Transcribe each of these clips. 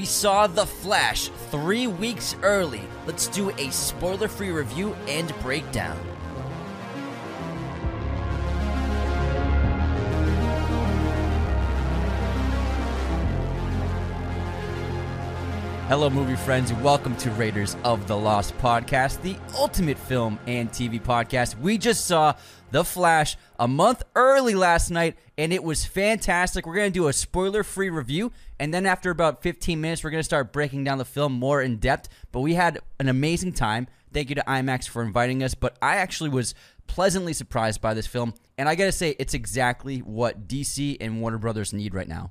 We saw The Flash three weeks early. Let's do a spoiler free review and breakdown. Hello, movie friends, and welcome to Raiders of the Lost podcast, the ultimate film and TV podcast. We just saw The Flash a month early last night, and it was fantastic. We're going to do a spoiler free review, and then after about 15 minutes, we're going to start breaking down the film more in depth. But we had an amazing time. Thank you to IMAX for inviting us, but I actually was pleasantly surprised by this film, and I got to say, it's exactly what DC and Warner Brothers need right now.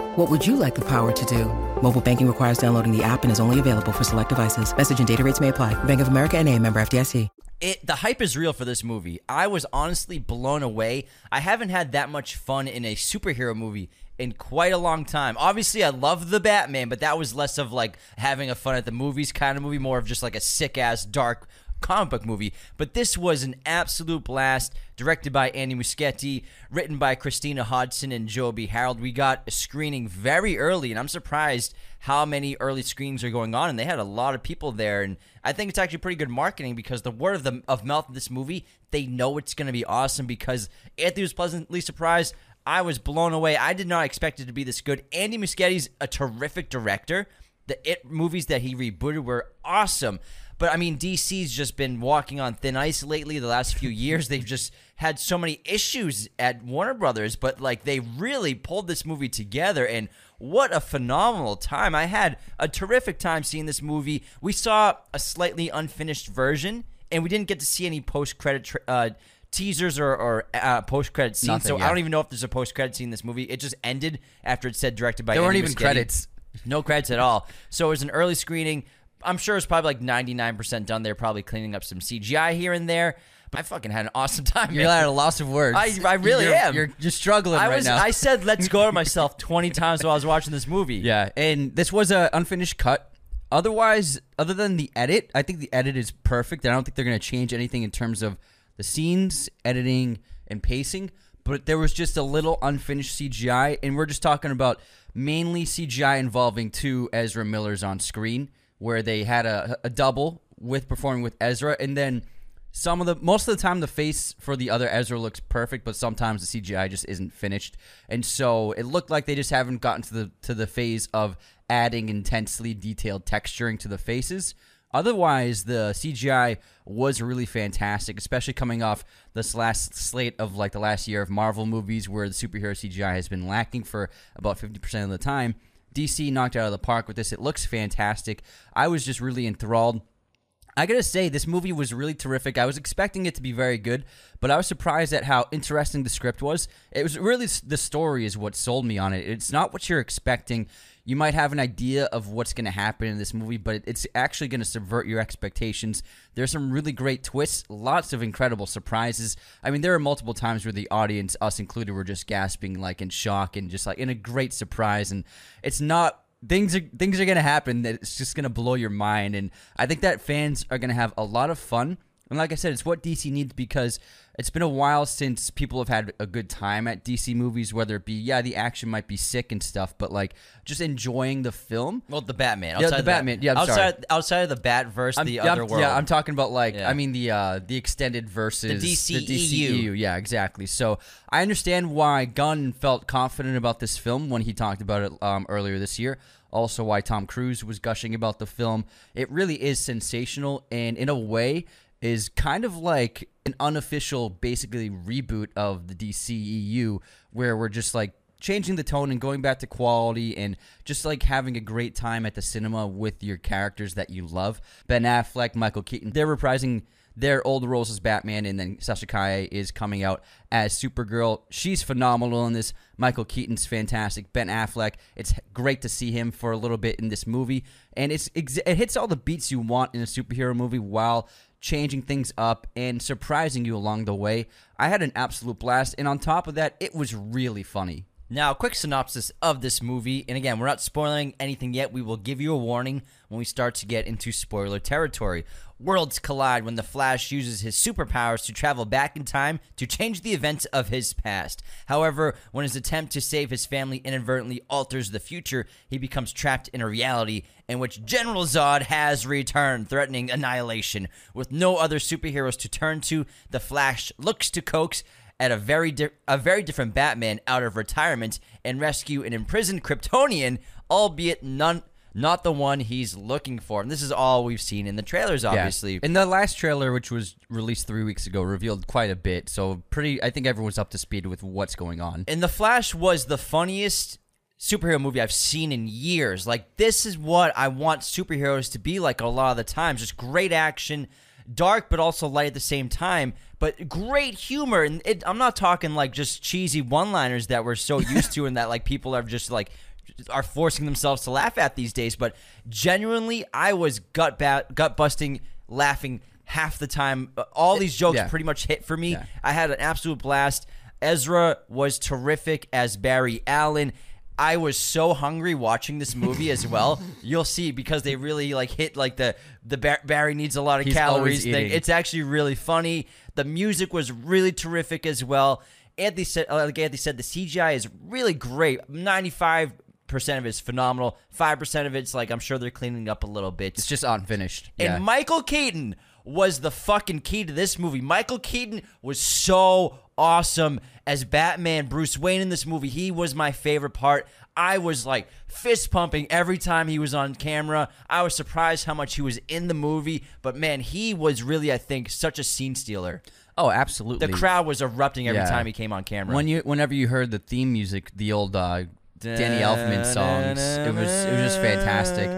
What would you like the power to do? Mobile banking requires downloading the app and is only available for select devices. Message and data rates may apply. Bank of America and a member FDIC. It, the hype is real for this movie. I was honestly blown away. I haven't had that much fun in a superhero movie in quite a long time. Obviously, I love the Batman, but that was less of like having a fun at the movies kind of movie, more of just like a sick ass dark comic book movie. But this was an absolute blast. Directed by Andy Muschietti, written by Christina Hodson and Joby Harold. We got a screening very early, and I'm surprised how many early screenings are going on. And they had a lot of people there, and I think it's actually pretty good marketing because the word of the of mouth of this movie, they know it's going to be awesome. Because Anthony was pleasantly surprised. I was blown away. I did not expect it to be this good. Andy Muschietti's a terrific director. The It movies that he rebooted were awesome. But I mean, DC's just been walking on thin ice lately. The last few years, they've just had so many issues at Warner Brothers. But like, they really pulled this movie together, and what a phenomenal time! I had a terrific time seeing this movie. We saw a slightly unfinished version, and we didn't get to see any post credit. Tra- uh, teasers or, or uh, post credit scenes. Nothing, so yeah. I don't even know if there's a post credit scene in this movie. It just ended after it said directed by. There weren't even Muschietti. credits. No credits at all. So it was an early screening. I'm sure it's probably like 99% done. They're probably cleaning up some CGI here and there. But I fucking had an awesome time. You're at a loss of words. I- I really You're- am. You're just struggling I right was. now. I said let's go to myself 20 times while I was watching this movie. yeah, and this was an unfinished cut. Otherwise, other than the edit, I think the edit is perfect. I don't think they're going to change anything in terms of the scenes, editing, and pacing. But there was just a little unfinished CGI, and we're just talking about mainly CGI involving two Ezra Millers on screen, where they had a, a double with performing with Ezra, and then some of the most of the time the face for the other Ezra looks perfect, but sometimes the CGI just isn't finished, and so it looked like they just haven't gotten to the to the phase of adding intensely detailed texturing to the faces. Otherwise, the CGI was really fantastic, especially coming off this last slate of like the last year of Marvel movies where the superhero CGI has been lacking for about 50% of the time. DC knocked out of the park with this. It looks fantastic. I was just really enthralled. I gotta say, this movie was really terrific. I was expecting it to be very good, but I was surprised at how interesting the script was. It was really the story is what sold me on it. It's not what you're expecting. You might have an idea of what's to happen in this movie, but it's actually to subvert your expectations. There's some really great twists, lots of incredible surprises. I mean, there are multiple times where the audience, us included, were just gasping, like in shock and just like in a great surprise. And it's not things are things are gonna happen that it's just gonna blow your mind. And i think that fans are gonna have a lot of fun and like i said it's what dc needs because it's been a while since people have had a good time at dc movies whether it be yeah the action might be sick and stuff but like just enjoying the film Well, the Batman. Yeah, Outside the of that- Batman. Yeah, I'm outside sorry. outside of the Batverse, I'm- the yeah, other I'm, world. yeah i'm talking about like Yeah. i mean the uh the extended versus The DCEU. DCEU. yeah exactly so i understand why gunn felt confident about this film when he talked about it um, earlier this year also why tom cruise was gushing about the film it really is sensational and in a way is kind of like an unofficial basically reboot of the DCEU where we're just like changing the tone and going back to quality and just like having a great time at the cinema with your characters that you love. Ben Affleck, Michael Keaton, they're reprising their old roles as Batman, and then Sasha Calle is coming out as Supergirl. She's phenomenal in this. Michael Keaton's fantastic. Ben Affleck, it's great to see him for a little bit in this movie, and it's it hits all the beats you want in a superhero movie while changing things up and surprising you along the way. I had an absolute blast, and on top of that, it was really funny. Now, a quick synopsis of this movie, and again, we're not spoiling anything yet. We will give you a warning when we start to get into spoiler territory. Worlds collide when the Flash uses his superpowers to travel back in time to change the events of his past. However, when his attempt to save his family inadvertently alters the future, he becomes trapped in a reality in which General Zod has returned, threatening annihilation. With no other superheroes to turn to, the Flash looks to coax at a very di- a very different Batman out of retirement and rescue an imprisoned Kryptonian, albeit none not the one he's looking for. And this is all we've seen in the trailers, obviously. And the last trailer, which was released three weeks ago, revealed quite a bit. So pretty, I think everyone's up to speed with what's going on. And The Flash was the funniest superhero movie I've seen in years. Like this is what I want superheroes to be like a lot of the times. Just great action, dark but also light at the same time, but great humor. And it, I'm not talking like just cheesy one-liners that we're so used to and that like people are just like are forcing themselves to laugh at these days. But genuinely, I was gut ba- gut busting laughing half the time. All these jokes Yeah. pretty much hit for me. Yeah. I had an absolute blast. Ezra was terrific as Barry Allen. I was so hungry watching this movie as well. You'll see because they really like hit like the the Bar- Barry needs a lot of He's calories thing. eating. It's actually really funny. The music was really terrific as well. Anthony said, uh, like Anthony said, the CGI is really great. Ninety five percent of it's phenomenal. Five percent of it's like I'm sure they're cleaning up a little bit. It's just unfinished. Yeah. And Michael Keaton was the fucking key to this movie. Michael Keaton was so awesome as Batman Bruce Wayne in this movie. He was my favorite part. I was like fist pumping every time he was on camera. I was surprised how much he was in the movie, but man, he was really I think such a scene stealer. oh, absolutely. The crowd was erupting every Yeah. time he came on camera. When you, whenever you heard the theme music, the old uh, Danny Elfman songs, it was it was just fantastic.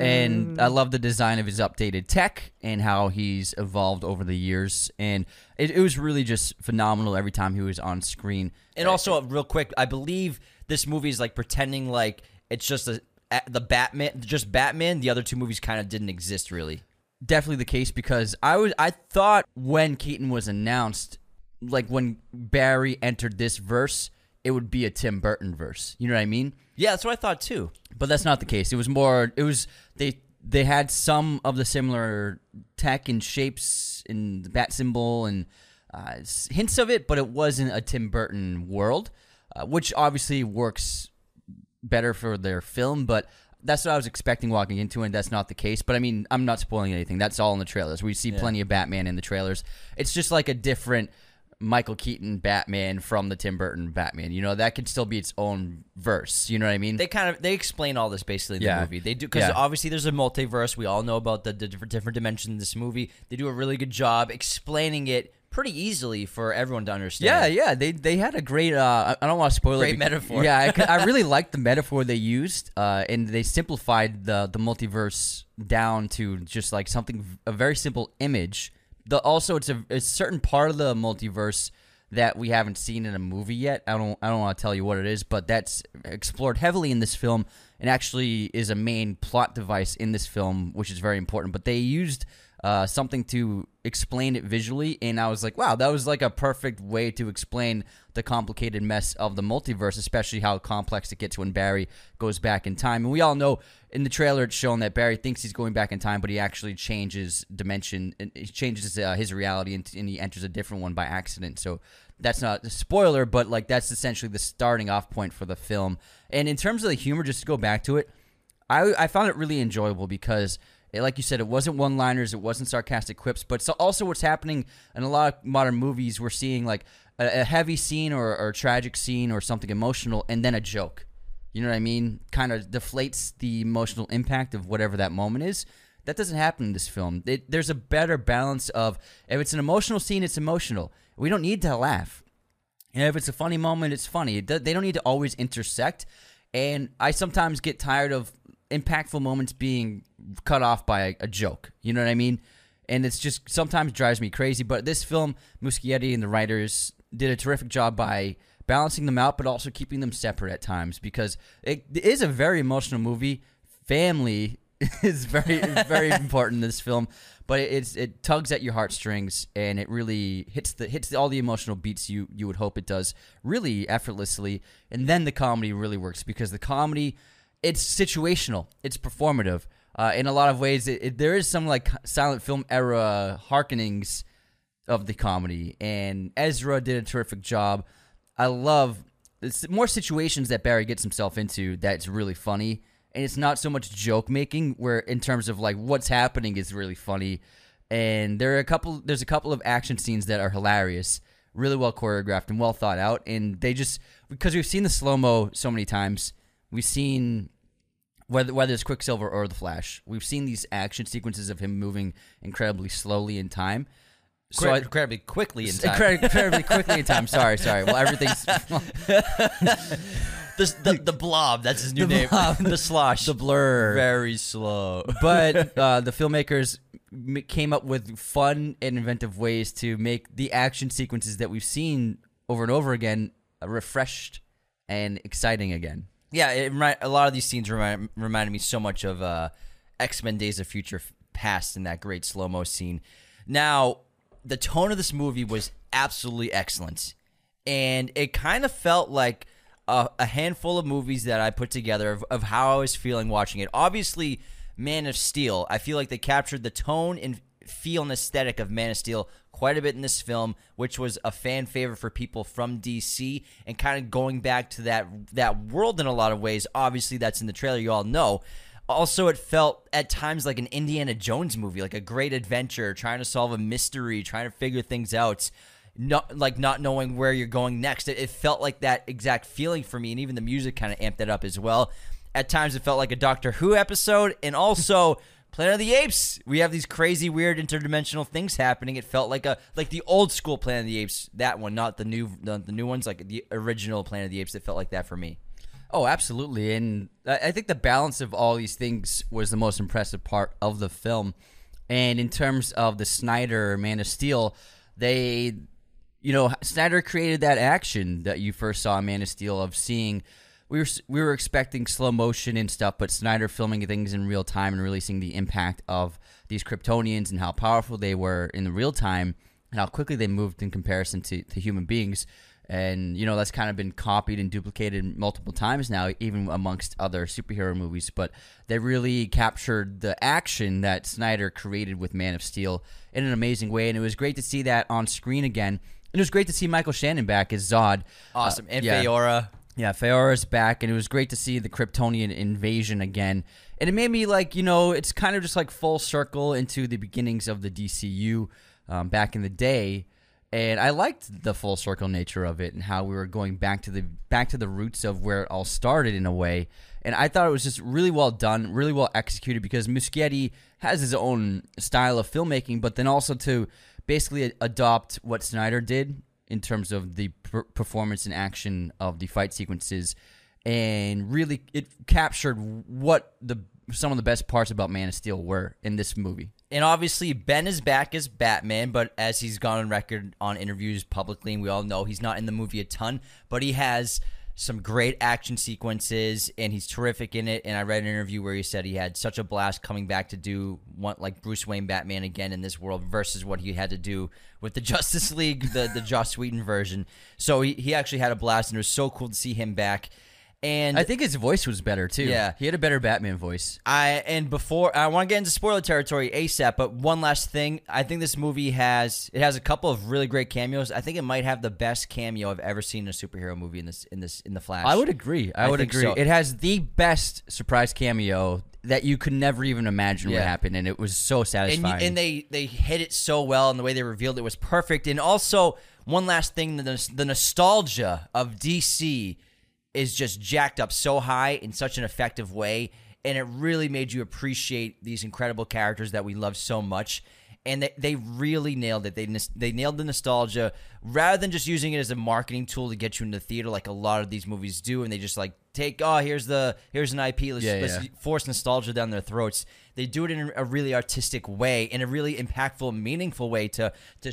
And I love the design of his updated tech and how he's evolved over the years. And it, it was really just phenomenal every time he was on screen. And also, uh, real quick, I believe this movie is like pretending like it's just a, a- the Batman, just Batman. The other two movies kind of didn't exist really. definitely the case because I was I thought when Keaton was announced, like when Barry entered this verse, it would be a Tim Burton verse. You know what I mean? Yeah, that's what I thought too. But that's not the case. It was more. It was they they had some of the similar tech and shapes in the bat symbol and uh, hints of it, but it wasn't a Tim Burton world, uh, which obviously works better for their film. But that's what I was expecting walking into, it, and that's not the case. But I mean, I'm not spoiling anything. That's all in the trailers. We see plenty of Batman in the trailers. It's just like a different. Michael Keaton Batman from the Tim Burton Batman. You know, that could still be its own verse. You know what I mean? They kind of they explain all this basically in the movie. They do because Yeah. obviously there's a multiverse. We all know about the, the different different dimensions in this movie. They do a really good job explaining it pretty easily for everyone to understand. Yeah, yeah, they they had a great. Uh, I I don't want to spoil Great it. Great metaphor. Yeah, I really liked the metaphor they used, uh, and they simplified the the multiverse down to just like something a very simple image. The also it's a, a certain part of the multiverse that we haven't seen in a movie yet. I don't I don't want to tell you what it is, but that's explored heavily in this film and actually is a main plot device in this film, which is very important. But they used uh, something to explain it visually, and I was like, wow, that was like a perfect way to explain the complicated mess of the multiverse, especially how complex it gets when Barry goes back in time. And we all know in the trailer it's shown that Barry thinks he's going back in time, but he actually changes dimension, and he changes uh, his reality, and, and he enters a different one by accident. So that's not a spoiler, but like that's essentially the starting off point for the film. And in terms of the humor, just to go back to it, I, I found it really enjoyable because, like you said, it wasn't one liners, it wasn't sarcastic quips, but so also what's happening in a lot of modern movies, we're seeing like a, a heavy scene or, or a tragic scene or something emotional and then a joke. You know what I mean? Kind of deflates the emotional impact of whatever that moment is. That doesn't happen in this film. It, there's a better balance of if it's an emotional scene, it's emotional. We don't need to laugh. And if it's a funny moment, it's funny. It they don't need to always intersect. And I sometimes get tired of impactful moments being cut off by a, a joke. You know what I mean? And it's just sometimes drives me crazy. But this film, Muschietti and the writers did a terrific job by balancing them out, but also keeping them separate at times because it is a very emotional movie. Family is very very important in this film. But it, it's it tugs at your heartstrings and it really hits the hits all the emotional beats you you would hope it does really effortlessly. And then the comedy really works because the comedy it's situational, it's performative. Uh, in a lot of ways, it, it, there is some like silent film era harkenings of the comedy, and Ezra did a terrific job. I love it's more situations that Barry gets himself into that's really funny, and it's not so much joke making where in terms of like what's happening is really funny, and there are a couple there's a couple of action scenes that are hilarious, really well choreographed and well thought out, and they just because we've seen the slow mo so many times, we've seen whether whether it's Quicksilver or the Flash, we've seen these action sequences of him moving incredibly slowly in time. So I, incredibly quickly in time. Incredibly, incredibly quickly in time. Sorry, sorry. Well, everything's the, the, the blob. That's his new The name. blob. the slosh. the blur. Very slow. but uh, the filmmakers m- came up with fun and inventive ways to make the action sequences that we've seen over and over again uh, refreshed and exciting again. Yeah, it remind, a lot of these scenes remind, reminded me so much of uh, X Men: Days of Future Past in that great slow mo scene. Now, the tone of this movie was absolutely excellent, and it kind of felt like a, a handful of movies that I put together of, of how I was feeling watching it. Obviously, Man of Steel. I feel like they captured the tone and feel and aesthetic of Man of Steel quite a bit in this film, which was a fan favorite for people from DC, and kind of going back to that that world in a lot of ways. Obviously, that's in the trailer. You all know. Also, it felt at times like an Indiana Jones movie, like a great adventure, trying to solve a mystery, trying to figure things out, not like not knowing where you're going next. It, it felt like that exact feeling for me, and even the music kind of amped it up as well. At times, it felt like a Doctor Who episode, and also Planet of the Apes. We have these crazy, weird, interdimensional things happening. It felt like a like the old school Planet of the Apes, that one, not the new the, the new ones, like the original Planet of the Apes. It felt like that for me. Oh, absolutely. And I think the balance of all these things was the most impressive part of the film. And in terms of the Snyder Man of Steel, they, you know, Snyder created that action that you first saw in Man of Steel of seeing. We were we were expecting slow motion and stuff, but Snyder filming things in real time and releasing the impact of these Kryptonians and how powerful they were in the real time and how quickly they moved in comparison to, to human beings and you know that's kind of been copied and duplicated multiple times now even amongst other superhero movies but they really captured the action that snyder created with man of steel in an amazing way and it was great to see that on screen again and it was great to see michael shannon back as zod Awesome. Uh, and yeah. Faora. Yeah, Faora's back, and it was great to see the Kryptonian invasion again. And it made me like, you know, it's kind of just like full circle into the beginnings of the DCU um, back in the day. And I liked the full circle nature of it and how we were going back to the back to the roots of where it all started in a way. And I thought it was just really well done, really well executed because Muschietti has his own style of filmmaking, but then also to basically adopt what Snyder did in terms of the per- performance and action of the fight sequences and really it captured what the some of the best parts about Man of Steel were in this movie. And obviously, Ben is back as Batman, but as he's gone on record on interviews publicly, and we all know he's not in the movie a ton, but he has some great action sequences, and he's terrific in it. And I read an interview where he said he had such a blast coming back to do one like Bruce Wayne Batman again in this world versus what he had to do with the Justice League, the the Joss Whedon version. So he, he actually had a blast, and it was so cool to see him back. And I think his voice was better too. Yeah. he had a better Batman voice. I and before I want to get into spoiler territory ASAP, but one last thing, I think this movie has it has a couple of really great cameos. I think it might have the best cameo I've ever seen in a superhero movie in this in this in the Flash. I would agree. I, I would agree. so. It has the best surprise cameo that you could never even imagine would Yeah. happen, and it was so satisfying. y- and they they hit it so well, and the way they revealed it was perfect. And also one last thing, the the nostalgia of DC is just jacked up so high in such an effective way, and it really made you appreciate these incredible characters that we love so much. And they, they really nailed it. They they nailed the nostalgia rather than just using it as a marketing tool to get you into the theater like a lot of these movies do. And they just like take oh here's the here's an IP let's, Yeah, let's yeah. force nostalgia down their throats. They do it in a really artistic way, in a really impactful, meaningful way to to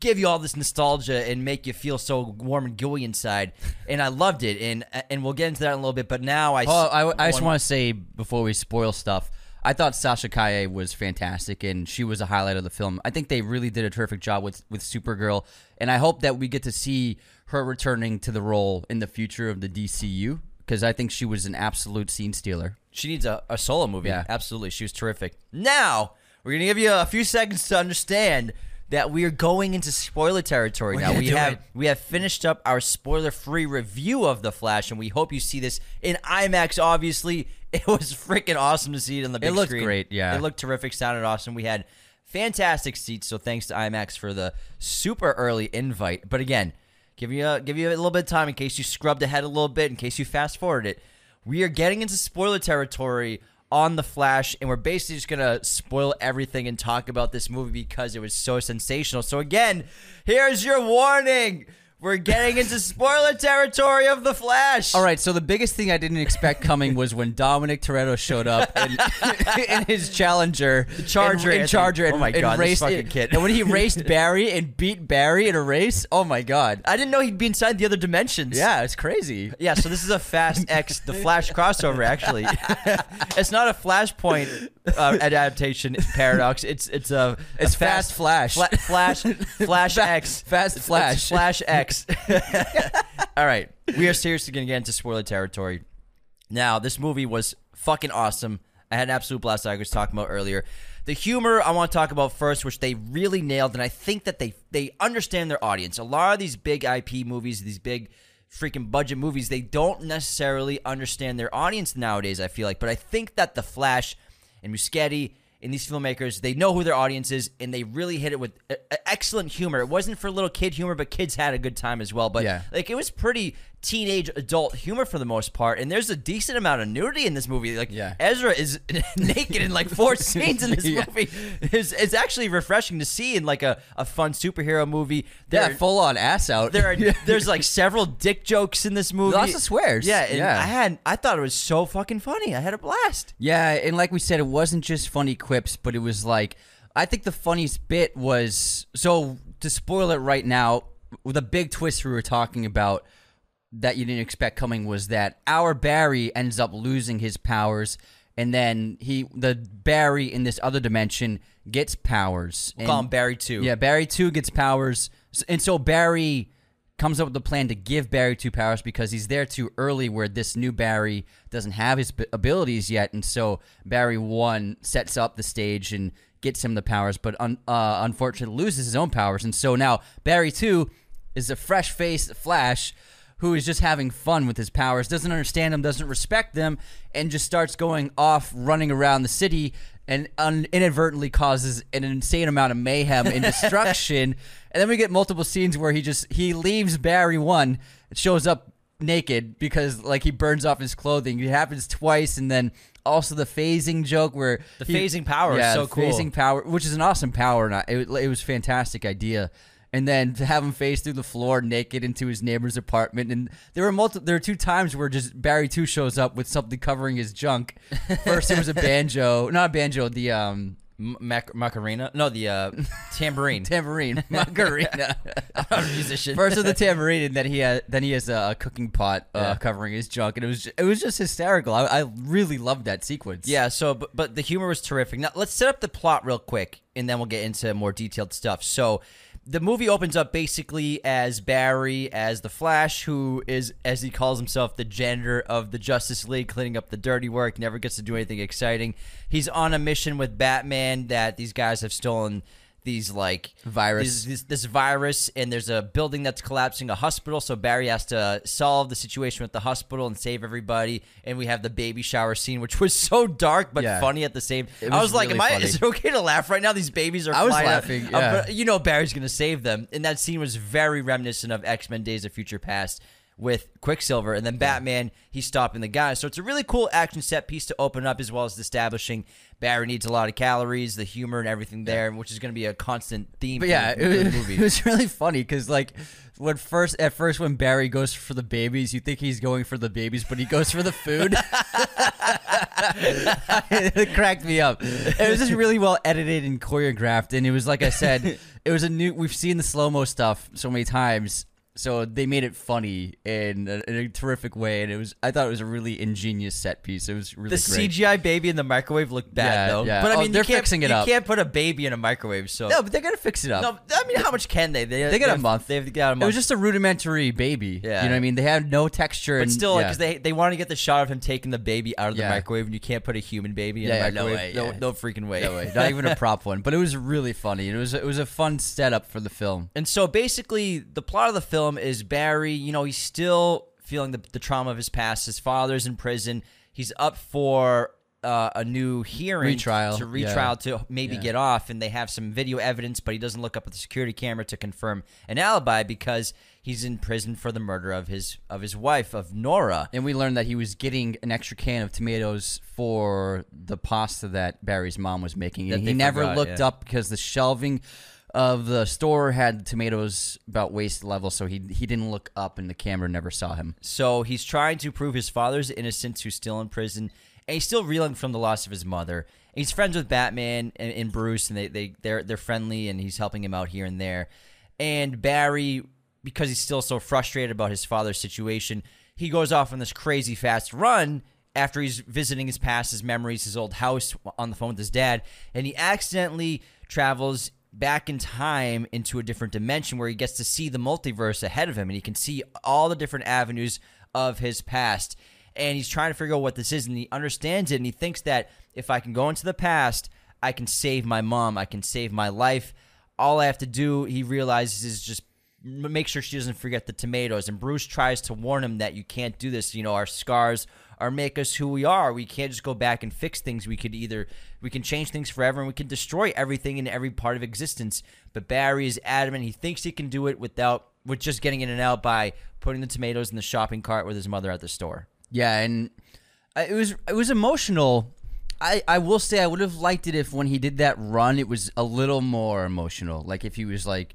give you all this nostalgia and make you feel so warm and gooey inside. And I loved it, and and we'll get into that in a little bit. But now I, Oh, I, I just want to say before we spoil stuff, I thought Sasha Calle was fantastic, and she was a highlight of the film. I think they really did a terrific job with with Supergirl, and I hope that we get to see her returning to the role in the future of the DCU because I think she was an absolute scene stealer. She needs a, a solo movie. Yeah. Absolutely. She was terrific. Now, we're going to give you a few seconds to understand that we are going into spoiler territory now. We have it. we have finished up our spoiler-free review of The Flash and we hope you see this in IMAX obviously. It was freaking awesome to see it on the big screen. It looked screen. great, yeah. It looked terrific, sounded awesome. We had fantastic seats, so thanks to IMAX for the super early invite. But again, give you a, give you a little bit of time in case you scrubbed ahead a little bit, in case you fast forwarded it. We are getting into spoiler territory on the Flash, and we're basically just gonna spoil everything and talk about this movie because it was so sensational. So again, here's your warning. We're getting into spoiler territory of the Flash. All right, so the biggest thing I didn't expect coming was when Dominic Toretto showed up in, in his Challenger, the Charger, in, Charger, and, Oh my and God, this fucking kid. and when he raced Barry and beat Barry in a race, oh my god, I didn't know he'd be inside the other dimensions. yeah, it's crazy. Yeah, so this is a Fast X, the Flash crossover. Actually, it's not a Flashpoint uh, adaptation paradox. It's it's a It's a Fast Flash. Fla- Flash Flash X Fast Flash. Flash X. All right, we are seriously going to get into spoiler territory. Now, this movie was fucking awesome. I had an absolute blast. I was talking about earlier. The humor I want to talk about first, which they really nailed, and I think that they they understand their audience. A lot of these big IP movies, these big freaking budget movies, they don't necessarily understand their audience nowadays. I feel like, but I think that the Flash and Muschietti and these filmmakers, they know who their audience is, and they really hit it with uh, uh, excellent humor. It wasn't for little kid humor, but kids had a good time as well. But Yeah. like it was pretty teenage adult humor for the most part, and there's a decent amount of nudity in this movie. Like Yeah. Ezra is naked in like four scenes in this Yeah. movie. It's, it's actually refreshing to see in like a, a fun superhero movie. Yeah, full on ass out. there are there's like several dick jokes in this movie. Lots of swears. Yeah, and Yeah. I had I thought it was so fucking funny. I had a blast. Yeah, and like we said, it wasn't just funny quips, but it was like I think the funniest bit was so to spoil it right now. The big twist we were talking about that you didn't expect coming was that our Barry ends up losing his powers, and then he the Barry in this other dimension gets powers. We'll call him Barry Two. Yeah, Barry two gets powers, and so Barry comes up with a plan to give Barry two powers because he's there too early, where this new Barry doesn't have his abilities yet, and so Barry one sets up the stage and gets him the powers, but un- uh, unfortunately loses his own powers, and so now Barry two is a fresh faced Flash. Who is just having fun with his powers, doesn't understand them, doesn't respect them, and just starts going off running around the city and un- inadvertently causes an insane amount of mayhem and destruction. and then we get multiple scenes where he just he leaves Barry one, it shows up naked because like he burns off his clothing. It happens twice, and then also the phasing joke where The he- phasing power is so the cool. Phasing power, which is an awesome power, and I- it, it was fantastic idea. And then to have him face through the floor naked into his neighbor's apartment, and there were multiple. There were two times where just Barry Two shows up with something covering his junk. First, it was a banjo, not a banjo, the um Mac- Macarena? No, the uh, tambourine. tambourine, macarena. I'm a musician. First with the tambourine, and then he had, then he has a, cooking pot uh, Yeah. covering his junk, and it was it was just hysterical. I, I really loved that sequence. Yeah, so but, but the humor was terrific. Now let's set up the plot real quick, and then we'll get into more detailed stuff. So the movie opens up basically as Barry, as the Flash, who is, as he calls himself, the janitor of the Justice League, cleaning up the dirty work. Never gets to do anything exciting. He's on a mission with Batman that these guys have stolen. These like Virus. these- this, this virus, and there's a building that's collapsing, a hospital. So Barry has to solve the situation with the hospital and save everybody. And we have the baby shower scene, which was so dark but Yeah. funny at the same. It I was was like, really "Am I? Is it okay to laugh right now? These babies are." I was flying out." laughing, Uh, yeah. but you know Barry's gonna save them, and that scene was very reminiscent of X Men: Days of Future Past with Quicksilver, and then Batman. He's stopping the guy, so it's a really cool action set piece to open up, as well as establishing Barry needs a lot of calories, the humor, and everything there, which is going to be a constant theme. But yeah, the, for the it, was- movie. it was really funny because like when first at first when Barry goes for the babies, you think he's going for the babies, but he goes for the food. it cracked me up. It was just really well edited and choreographed, and it was like I said, it was a new. We've seen the slow mo stuff so many times. So they made it funny in a, in a terrific way, and it was. I thought it was a really ingenious set piece. It was really The great. CGI baby in the microwave looked bad Yeah, though. yeah. But I Oh, mean, they're fixing it you up. You can't put a baby in a microwave. So No, but they're gonna fix it up. No, I mean, how much can they? They, They got a month. They've got a month. It was just a rudimentary baby. Yeah. You know what I mean? They had no texture. but and, still, yeah. because they they want to get the shot of him taking the baby out of the Yeah. microwave, and you can't put a human baby in Yeah, a yeah, no way, no, yeah. no freaking way. No way. Not even a prop one. But it was really funny. It was it was a fun setup for the film. And so basically, the plot of the film is Barry, you know, he's still feeling the, the trauma of his past. His father's in prison. He's up for uh, a new hearing Retrial, to yeah. retrial to maybe Yeah. get off. And they have some video evidence, but he doesn't look up at the security camera to confirm an alibi because he's in prison for the murder of his of his wife, of Nora. And we learned that he was getting an extra can of tomatoes for the pasta that Barry's mom was making. That he never forgot, looked yeah. up because the shelving of the store had tomatoes about waist level, so he he didn't look up and the camera never saw him. So he's trying to prove his father's innocence, who's still in prison, and he's still reeling from the loss of his mother. And he's friends with Batman and, and Bruce, and they they they're they're friendly, and he's helping him out here and there. And Barry, because he's still so frustrated about his father's situation, he goes off on this crazy fast run after he's visiting his past, his memories, his old house on the phone with his dad, and he accidentally travels back in time into a different dimension where he gets to see the multiverse ahead of him and he can see all the different avenues of his past. And he's trying to figure out what this is and he understands it and he thinks that if I can go into the past, I can save my mom, I can save my life. All I have to do, he realizes, is just make sure she doesn't forget the tomatoes. And Bruce tries to warn him that you can't do this. You know, our scars are make us who we are. We can't just go back and fix things. We could either we can change things forever and we can destroy everything in every part of existence. But Barry is adamant. He thinks he can do it without with just getting in and out by putting the tomatoes in the shopping cart with his mother at the store. Yeah, and uh, it was it was emotional. I, I will say I would have liked it if when he did that run it was a little more emotional. Like if he was like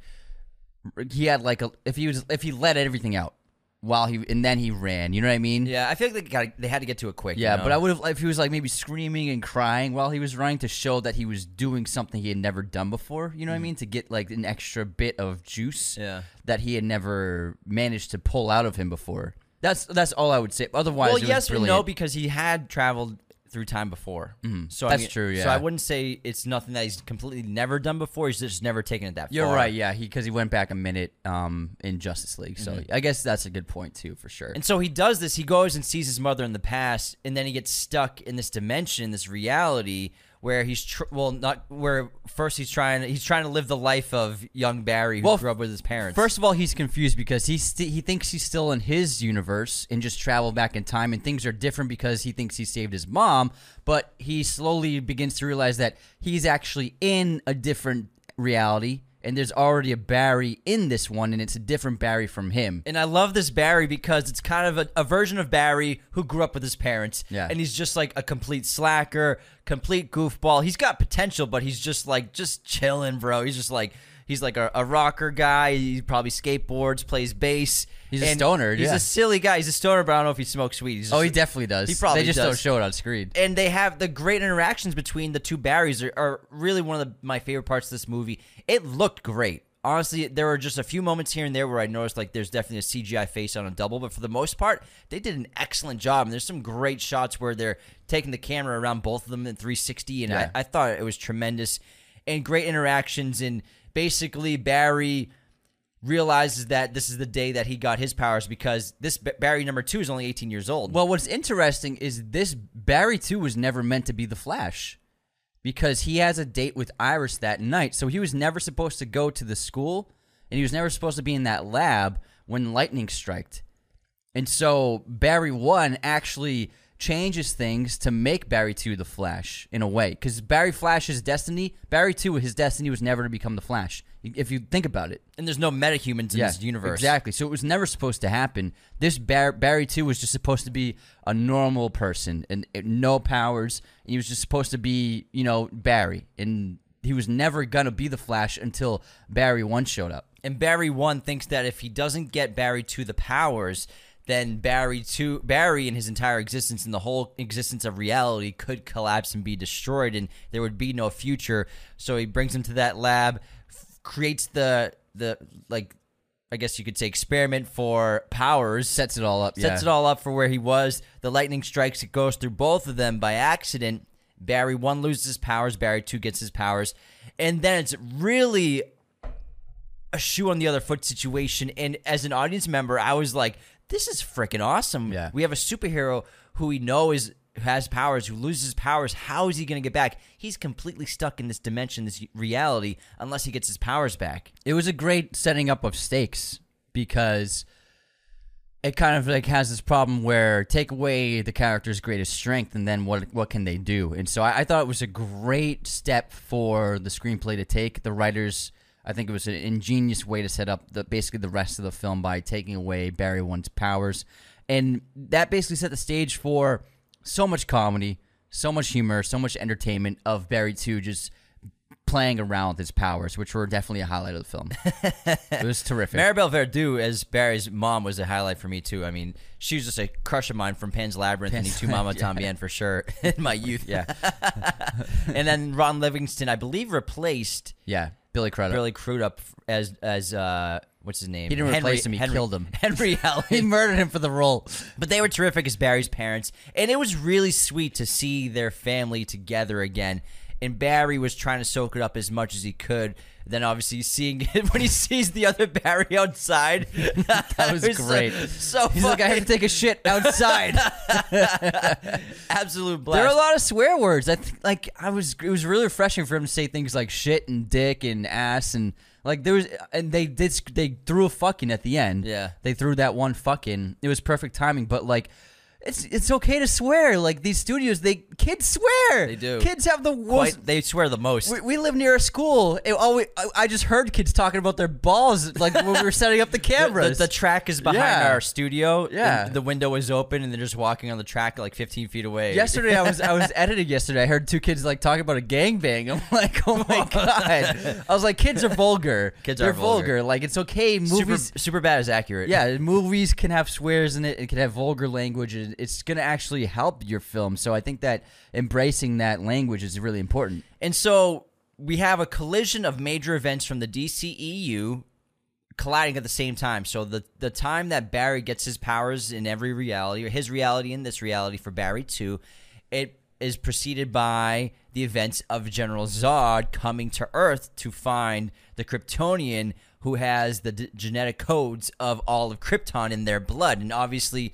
he had like a if he was if he let everything out while he and then he ran. You know what I mean? Yeah, I feel like they got they had to get to it quick. you Yeah, know? but I would have if he was like maybe screaming and crying while he was running to show that he was doing something he had never done before. You know what I mm-hmm. mean? To get like an extra bit of juice. Yeah. that he had never managed to pull out of him before. That's that's all I would say. Otherwise, well, it yes and no because he had traveled through time before. So I That's mean- true, So. I wouldn't say it's nothing that he's completely never done before. He's just never taken it that far. You're far. right, yeah, he because he went back a minute um, in Justice League, so Mm-hmm. I guess that's a good point too, for sure. And so he does this. He goes and sees his mother in the past, and then he gets stuck in this dimension, this reality where he's tr- well, not where first he's trying. He's trying to live the life of young Barry, who Well, grew up with his parents. First of all, he's confused because he st- he thinks he's still in his universe and just traveled back in time, and things are different because he thinks he saved his mom. But he slowly begins to realize that he's actually in a different reality, and there's already a Barry in this one, and it's a different Barry from him. And I love this Barry because it's kind of a, a version of Barry who grew up with his parents. Yeah. And he's just like a complete slacker, complete goofball. He's got potential, but he's just like, just chilling, bro. He's just like, he's like a, a rocker guy. He probably skateboards, plays bass. He's a stoner, He's yeah. a silly guy. He's a stoner, but I don't know if he smokes weed. Oh, he definitely does. He probably they just does. don't show it on screen. and they have the great interactions between the two Barrys are, are really one of the, my favorite parts of this movie. It looked great. Honestly, there were just a few moments here and there where I noticed like there's definitely a CGI face on a double, but for the most part, they did an excellent job. And there's some great shots where they're taking the camera around both of them in 360, and Yeah. I, I thought it was tremendous and great interactions. And basically, Barry realizes that this is the day that he got his powers because this Barry number two is only 18 years old. Well, what's interesting is this Barry 2 was never meant to be the Flash because he has a date with Iris that night. So he was never supposed to go to the school and he was never supposed to be in that lab when lightning struck. And so Barry 1 actually changes things to make Barry 2 the Flash in a way cuz Barry Flash's destiny, Barry 2 his destiny was never to become the Flash. If you think about it. and there's no metahumans in this universe. Exactly. So it was never supposed to happen. This Bar- Barry 2 was just supposed to be a normal person and, and no powers. And he was just supposed to be, you know, Barry. And he was never gonna be the Flash until Barry one showed up. And Barry one thinks that if he doesn't get Barry 2 the powers, then Barry two Barry and his entire existence and the whole existence of reality could collapse and be destroyed, and there would be no future. So he brings him to that lab, f- creates the the like I guess you could say, experiment for powers. Sets it all up. Sets yeah. it all up for where he was. The lightning strikes. It goes through both of them by accident. Barry one loses his powers. Barry two gets his powers, and then it's really a shoe on the other foot situation. And as an audience member, I was like, "This is freaking awesome." Yeah. we have a superhero who we know is has powers, who loses powers. How is he going to get back? He's completely stuck in this dimension, this reality, unless he gets his powers back. it was a great setting up of stakes because it kind of like has this problem where take away the character's greatest strength and then what what can they do and so I, I thought it was a great step for the screenplay to take the writers I think it was an ingenious way to set up the basically the rest of the film by taking away Barry One's powers and that basically set the stage for so much comedy so much humor so much entertainment of Barry 2 just playing around with his powers, which were definitely a highlight of the film. it was terrific. Maribel Verdú as Barry's mom was a highlight for me too. I mean, she was just a crush of mine from Pan's Labyrinth and Tu Mama Tambien for sure in my youth. yeah, and then Ron Livingston, I believe, replaced yeah. Billy Crudup. Billy Crudup as as uh, what's his name? He didn't replace him, he killed him. Henry Allen. he murdered him for the role. But they were terrific as Barry's parents, and it was really sweet to see their family together again. And Barry was trying to soak it up as much as he could. Then, obviously, seeing it when he sees the other Barry outside, that was great. So He's like, I have to take a shit outside. absolute blast. there are a lot of swear words. I think, like, I was. It was really refreshing for him to say things like shit and dick and ass and like there was. And they did. They threw a fucking at the end. Yeah. they threw that one fucking. It was perfect timing. But like. It's it's okay to swear. Like these studios, they kids swear. They do. Kids have the worst. Quite, they swear the most. We, we live near a school. It always, I, I just heard kids talking about their balls like when we were setting up the The- cameras. The, the track is behind Yeah. our studio. Yeah. and the window is open, and they're just walking on the track like 15 feet away. yesterday, I was I was editing yesterday. I heard two kids like talking about a gangbang. I'm like, oh my god. I was like, kids are vulgar. Kids are They're vulgar. Like it's okay. super, Movies. super bad is accurate. yeah, movies can have swears in it. It can have vulgar language. and It's gonna actually help your film. So I think that embracing that language is really important. And so we have a collision of major events from the DCEU colliding at the same time. So the the time that Barry gets his powers in every reality, or his reality in this reality for Barry too, it is preceded by the events of General Zod coming to Earth to find the Kryptonian who has the d- genetic codes of all of Krypton in their blood. And obviously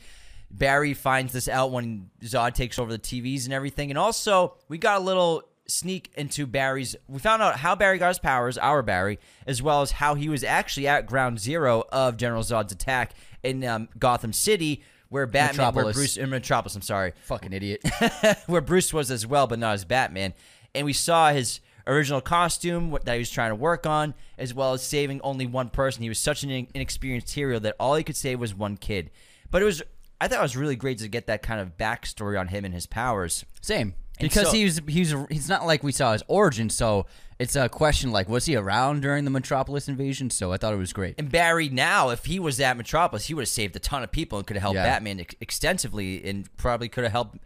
Barry finds this out when Zod takes over the TVs and everything. And also, we got a little sneak into Barry's. We found out how Barry got his powers, our Barry, as well as how he was actually at ground zero of General Zod's attack in um, Gotham City, where Batman, where Bruce, in Metropolis. I'm sorry, Fucking idiot. where Bruce was as well, but not as Batman. And we saw his original costume that he was trying to work on, as well as saving only one person. He was such an inexperienced hero that all he could save was one kid. But it was, I thought it was really great to get that kind of backstory on him and his powers. Same. And Because so- he's he's he's not like we saw his origin, so it's a question like was he around during the Metropolis invasion? So I thought it was great. And Barry now, if he was at Metropolis, he would have saved a ton of people and could have helped Yeah. Batman ex- extensively, and probably could have helped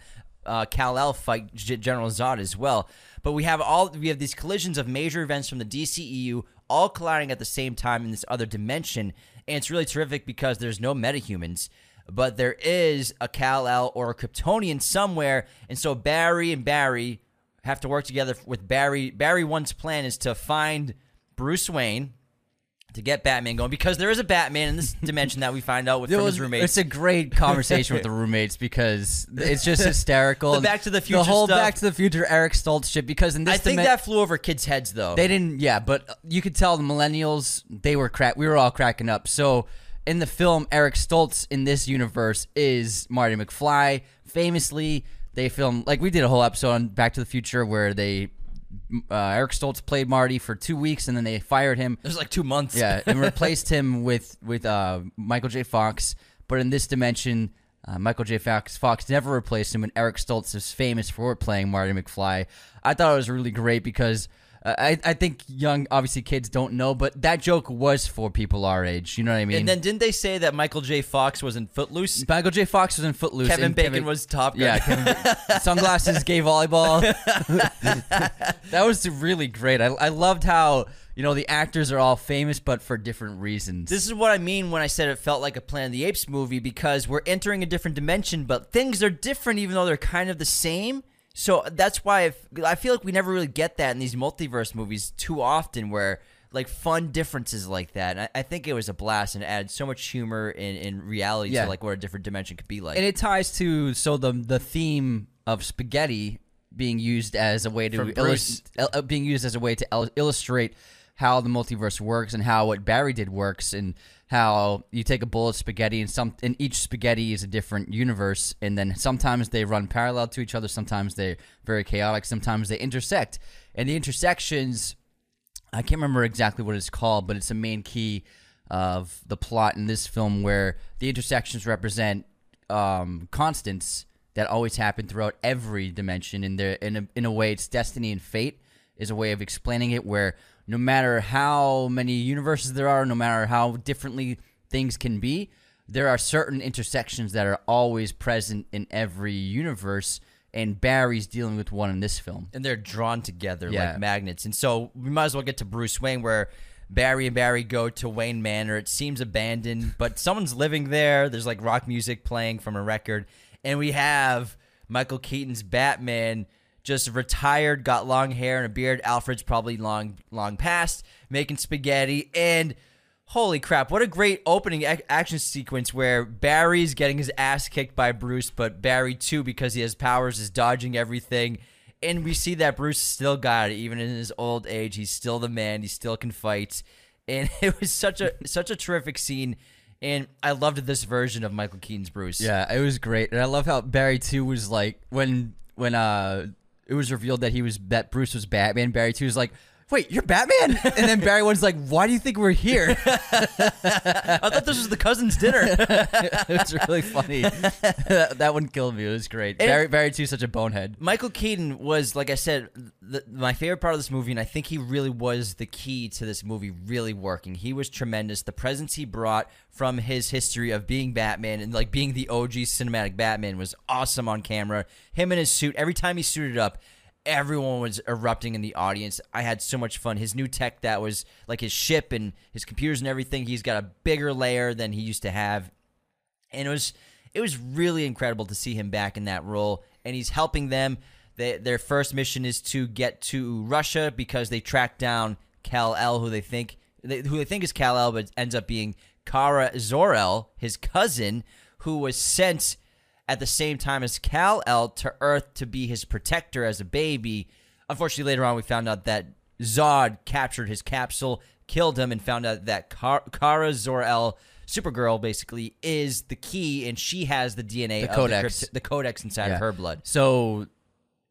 uh, Kal El fight G- General Zod as well. But we have all we have these collisions of major events from the DCEU all colliding at the same time in this other dimension, and it's really terrific because there's no metahumans. But there is a Kal El or a Kryptonian somewhere, and so Barry and Barry have to work together with Barry. Barry one's plan is to find Bruce Wayne, to get Batman going because there is a Batman in this dimension that we find out with It from was- his roommates. It's a great conversation with the roommates because it's just hysterical. The Back to the Future, the whole stuff. Back to the Future Eric Stoltz shit. Because in this, I think dimen- that flew over kids' heads though. they didn't. Yeah, but you could tell the millennials they were crack. We were all cracking up. So in the film, Eric Stoltz in this universe is Marty McFly. Famously, they filmed like we did a whole episode on Back to the Future where they. Uh, Eric Stoltz played Marty for two weeks, and then they fired him. it was like two months. Yeah, and replaced him with with uh, Michael J. Fox. But in this dimension, uh, Michael J. Fox Fox never replaced him, and Eric Stoltz is famous for playing Marty McFly. I thought it was really great because uh, I I think young obviously kids don't know, but that joke was for people our age. You know what I mean? and then didn't they say that Michael J. Fox was in Footloose? Michael J. Fox was in Footloose. Kevin and Bacon was Top Gun. Yeah, Kevin, sunglasses, gay volleyball. that was really great. I, I loved how you you know the actors are all famous, but for different reasons. This is what I mean when I said it felt like a Planet of the Apes movie because we're entering a different dimension, but things are different even though they're kind of the same. So that's why if, I feel like we never really get that in these multiverse movies too often, where like fun differences like that. And I, I think it was a blast and it added so much humor and, and reality Yeah. to like what a different dimension could be like. and it ties to so the the theme of spaghetti being used as a way to From illus- Bruce. il- uh, being used as a way to il- illustrate how the multiverse works and how what Barry did works and how you take a bowl of spaghetti and some and each spaghetti is a different universe and then sometimes they run parallel to each other sometimes they're very chaotic sometimes they intersect and the intersections I can't remember exactly what it's called, but it's a main key of the plot in this film where the intersections represent um, constants that always happen throughout every dimension. And in a, in a way, it's destiny and fate is a way of explaining it. Where no matter how many universes there are, no matter how differently things can be, there are certain intersections that are always present in every universe. And Barry's dealing with one in this film. and they're drawn together Yeah. like magnets. And so we might as well get to Bruce Wayne, where Barry and Barry go to Wayne Manor. It seems abandoned, but someone's living there. There's like rock music playing from a record, and we have Michael Keaton's Batman. Just retired, got long hair and a beard. Alfred's probably long, long past, making spaghetti. And holy crap, what a great opening ac- action sequence where Barry's getting his ass kicked by Bruce, but Barry too, because he has powers, is dodging everything. And we see that Bruce still got it, even in his old age. He's still the man. He still can fight, and it was such a such a terrific scene. And I loved this version of Michael Keaton's Bruce. Yeah, it was great, and I love how Barry too was like when when uh it was revealed that he was that Bruce was Batman. Barry too was like, "Wait, you're Batman?" and then Barry one's like, "Why do you think we're here?" I thought this was the cousin's dinner. it was really funny. that, that one killed me. It was great. And- Barry Barry two such a bonehead. Michael Keaton was, like I said, the, my favorite part of this movie, and I think he really was the key to this movie really working. He was tremendous. The presence he brought from his history of being Batman and like being the OG cinematic Batman was awesome on camera. Him in his suit, every time he suited up, everyone was erupting in the audience. I had so much fun. His new tech that was like his ship and his computers and everything, he's got a bigger layer than he used to have and it was it was really incredible to see him back in that role and he's helping them they, their first mission is to get to Russia because they track down Kal-El who they think they, who they think is Kal-El but ends up being Kara Zor-El his cousin who was sent at the same time as Kal-El to Earth to be his protector as a baby unfortunately later on we found out that Zod captured his capsule killed him and found out that Kar- Kara Zor-El Supergirl basically is the key, and she has the DNA, The of codex. the, crypt- the codex inside Yeah. of her blood. So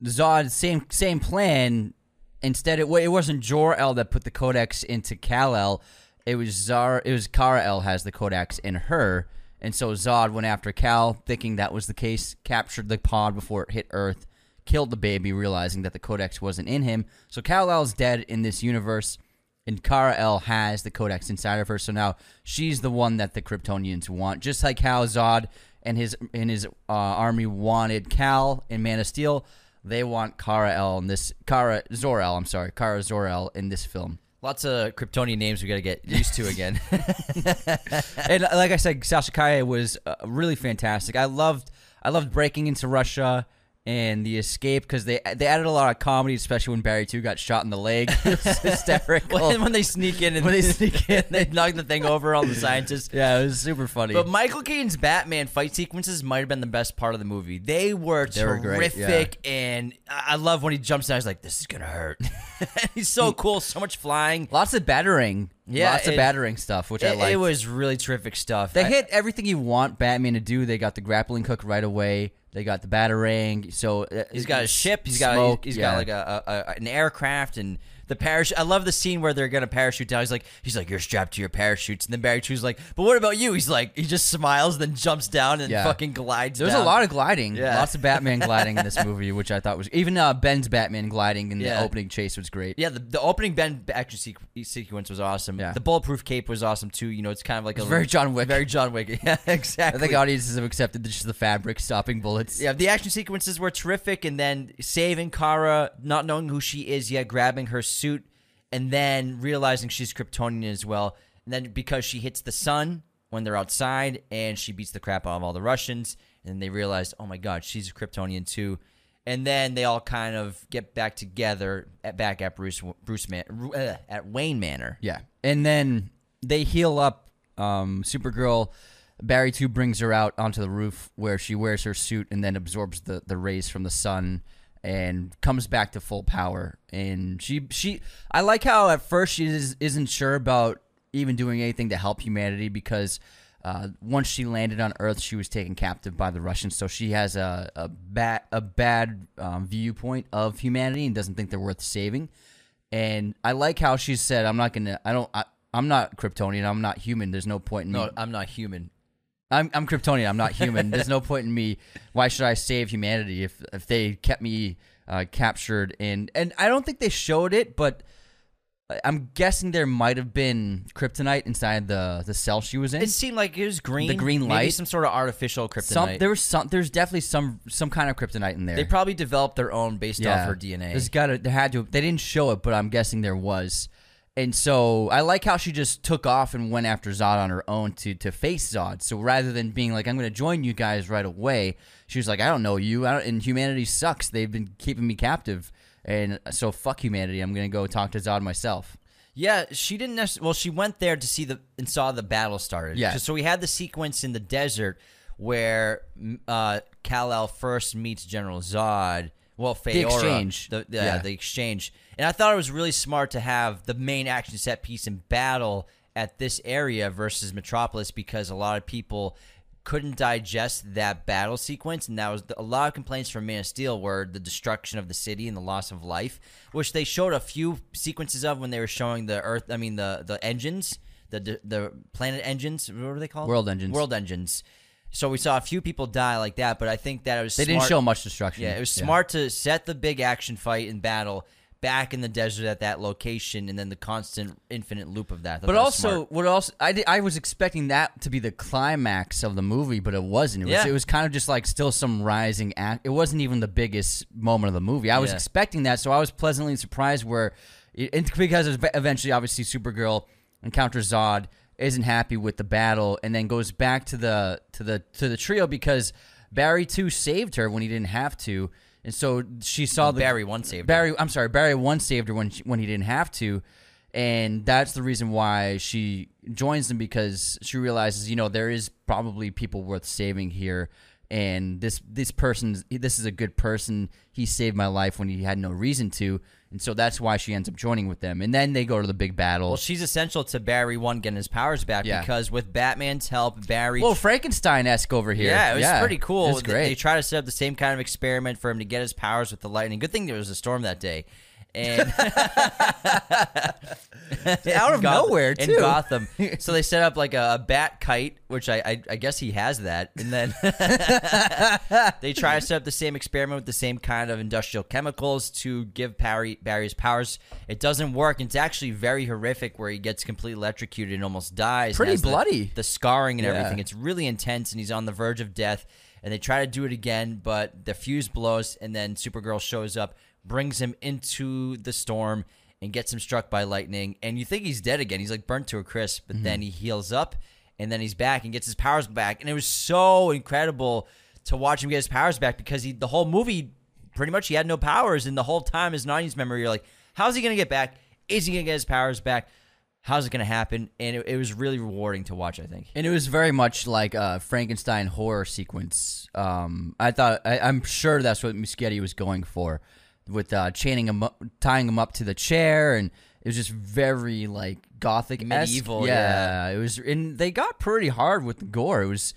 Zod same same plan. Instead, it it wasn't Jor El that put the codex into Kal El. It was Zar. It was Kara El has the codex in her, and so Zod went after Kal, thinking that was the case. Captured the pod before it hit Earth, killed the baby, realizing that the codex wasn't in him. So Kal El's dead in this universe, and Kara El has the codex inside of her. So now she's the one that the Kryptonians want, just like how Zod and his and his uh, army wanted Kal in Man of Steel. They want Kara El in this Kara Zor El. I'm sorry, Kara Zor El in this film. Lots of Kryptonian names we got to get used to again. and like I said, Sasha Calle was uh, really fantastic. I loved I loved breaking into Russia and the escape because they they added a lot of comedy, especially when Barry Two got shot in the leg. It was hysterical. when, when they sneak in and When they sneak in. they knock the thing over on the scientists. yeah, it was super funny. But Michael Keaton's Batman fight sequences might have been the best part of the movie. They were They were great, terrific, and I I love when he jumps down. He's like, "This is gonna hurt." he's so cool, so much flying. Lots of battering. Yeah, lots of battering stuff, which I like. it was really terrific stuff. They I- hit everything you want Batman to do. They got the grappling hook right away. They got the battering. So uh, He's got a ship. He's got smoke, he's yeah. got like a, a, a an aircraft and the parachute. I love the scene where they're gonna parachute down. He's like he's like you're strapped to your parachutes, and then Barry Chu's like, but what about you? He's like he just smiles, then jumps down and Yeah. fucking glides. There's down. a lot of gliding. Yeah. Lots of Batman gliding in this movie, which I thought was even uh, Ben's Batman gliding in Yeah. the opening chase was great. Yeah, the, the opening Ben action sequ- sequence was awesome. Yeah. The bulletproof cape was awesome too. You know, it's kind of like a very John Wick. very John Wick. Yeah, exactly. I exactly. think audiences have accepted just the fabric stopping bullets. Yeah, the action sequences were terrific, and then saving Kara, not knowing who she is yet, grabbing her suit, and then realizing she's Kryptonian as well. And then because she hits the sun when they're outside, and she beats the crap out of all the Russians, and they realize, oh my god, she's a Kryptonian too. And then they all kind of get back together at back at Bruce Bruce Man, uh, at Wayne Manor. Yeah, and then they heal up. Um, Supergirl, Barry two brings her out onto the roof where she wears her suit and then absorbs the the rays from the sun and comes back to full power. And she she I like how at first she is, isn't sure about even doing anything to help humanity because. Uh, once she landed on Earth, she was taken captive by the Russians, so she has a a bad a bad um, viewpoint of humanity and doesn't think they're worth saving. And I like how she said, "I'm not gonna. I don't. I, I'm not Kryptonian. I'm not human. There's no point in me. No, I'm not human. I'm I'm Kryptonian. I'm not human. There's no point in me. Why should I save humanity if if they kept me uh, captured? And and I don't think they showed it, but I'm guessing there might have been kryptonite inside the the cell she was in. It seemed like it was green. The green maybe light? some sort of artificial kryptonite. some there was some there's definitely some some kind of kryptonite in there. they probably developed their own based off her DNA. There's got to there had to they didn't show it, but I'm guessing there was. And so I like how she just took off and went after Zod on her own to to face Zod. So rather than being like I'm going to join you guys right away, she was like I don't know you. I don't, and humanity sucks. They've been keeping me captive. And so fuck humanity. I'm going to go talk to Zod myself. Yeah, she didn't necessarily. Well, she went there to see the and saw the battle started. Yeah. So we had the sequence in the desert where uh, Kal El first meets General Zod. Well, Faora, exchange. the, the, Yeah. the exchange, and I thought it was really smart to have the main action set piece in battle at this area versus Metropolis because a lot of people couldn't digest that battle sequence, and that was the, a lot of complaints from Man of Steel were the destruction of the city and the loss of life, which they showed a few sequences of when they were showing the Earth. I mean the the engines, the the, the planet engines. What were they called? World engines. World engines. So we saw a few people die like that, but I think that it was They didn't show much destruction. yeah, it was smart to set the big action fight and battle back in the desert at that location, and then the constant, infinite loop of that. But that also, what else? I, did, I was expecting that to be the climax of the movie, but it wasn't. It was, Yeah. it was kind of just like still some rising act. It wasn't even the biggest moment of the movie. I was Yeah. expecting that, so I was pleasantly surprised where, it- because eventually, obviously, Supergirl encounters Zod, isn't happy with the battle, and then goes back to the to the to the trio because Barry too saved her when he didn't have to. And so she saw the Barry one saved her. Barry, I'm sorry, Barry one saved her when she, when he didn't have to, and that's the reason why she joins them because she realizes, you know, there is probably people worth saving here, and this this person, this is a good person. He saved my life when he had no reason to, and so that's why she ends up joining with them. And then they go to the big battle. Well, she's essential to Barry one getting his powers back Yeah. because with Batman's help, Barry. Well, Frankenstein esque over here. yeah, it was pretty cool. They- great. They try to set up the same kind of experiment for him to get his powers with the lightning. Good thing there was a storm that day. And Out of Gotham- nowhere, in. Gotham. So they set up like a, a bat kite, which I, I I guess he has that, and then they try to set up the same experiment with the same kind of industrial chemicals to give Barry Barry's powers. It doesn't work. It's actually very horrific, where he gets completely electrocuted and almost dies. Pretty has the- bloody. the scarring and Yeah. everything. It's really intense, and he's on the verge of death. And they try to do it again, but the fuse blows, and then Supergirl shows up, brings him into the storm, and gets him struck by lightning. And you think he's dead again. He's like burnt to a crisp, but then he heals up, and then he's back and gets his powers back. And it was so incredible to watch him get his powers back because he the whole movie pretty much he had no powers, and the whole time his 90s memory, you're like, how's he gonna get back? Is he gonna get his powers back? How's it gonna happen? And it, it was really rewarding to watch. I think. And it was very much like a Frankenstein horror sequence. Um, I thought I, I'm sure that's what Muschietti was going for, with uh, chaining him, up, tying him up to the chair, and it was just very like gothic, Medieval, Yeah, it was, and they got pretty hard with the gore. It was,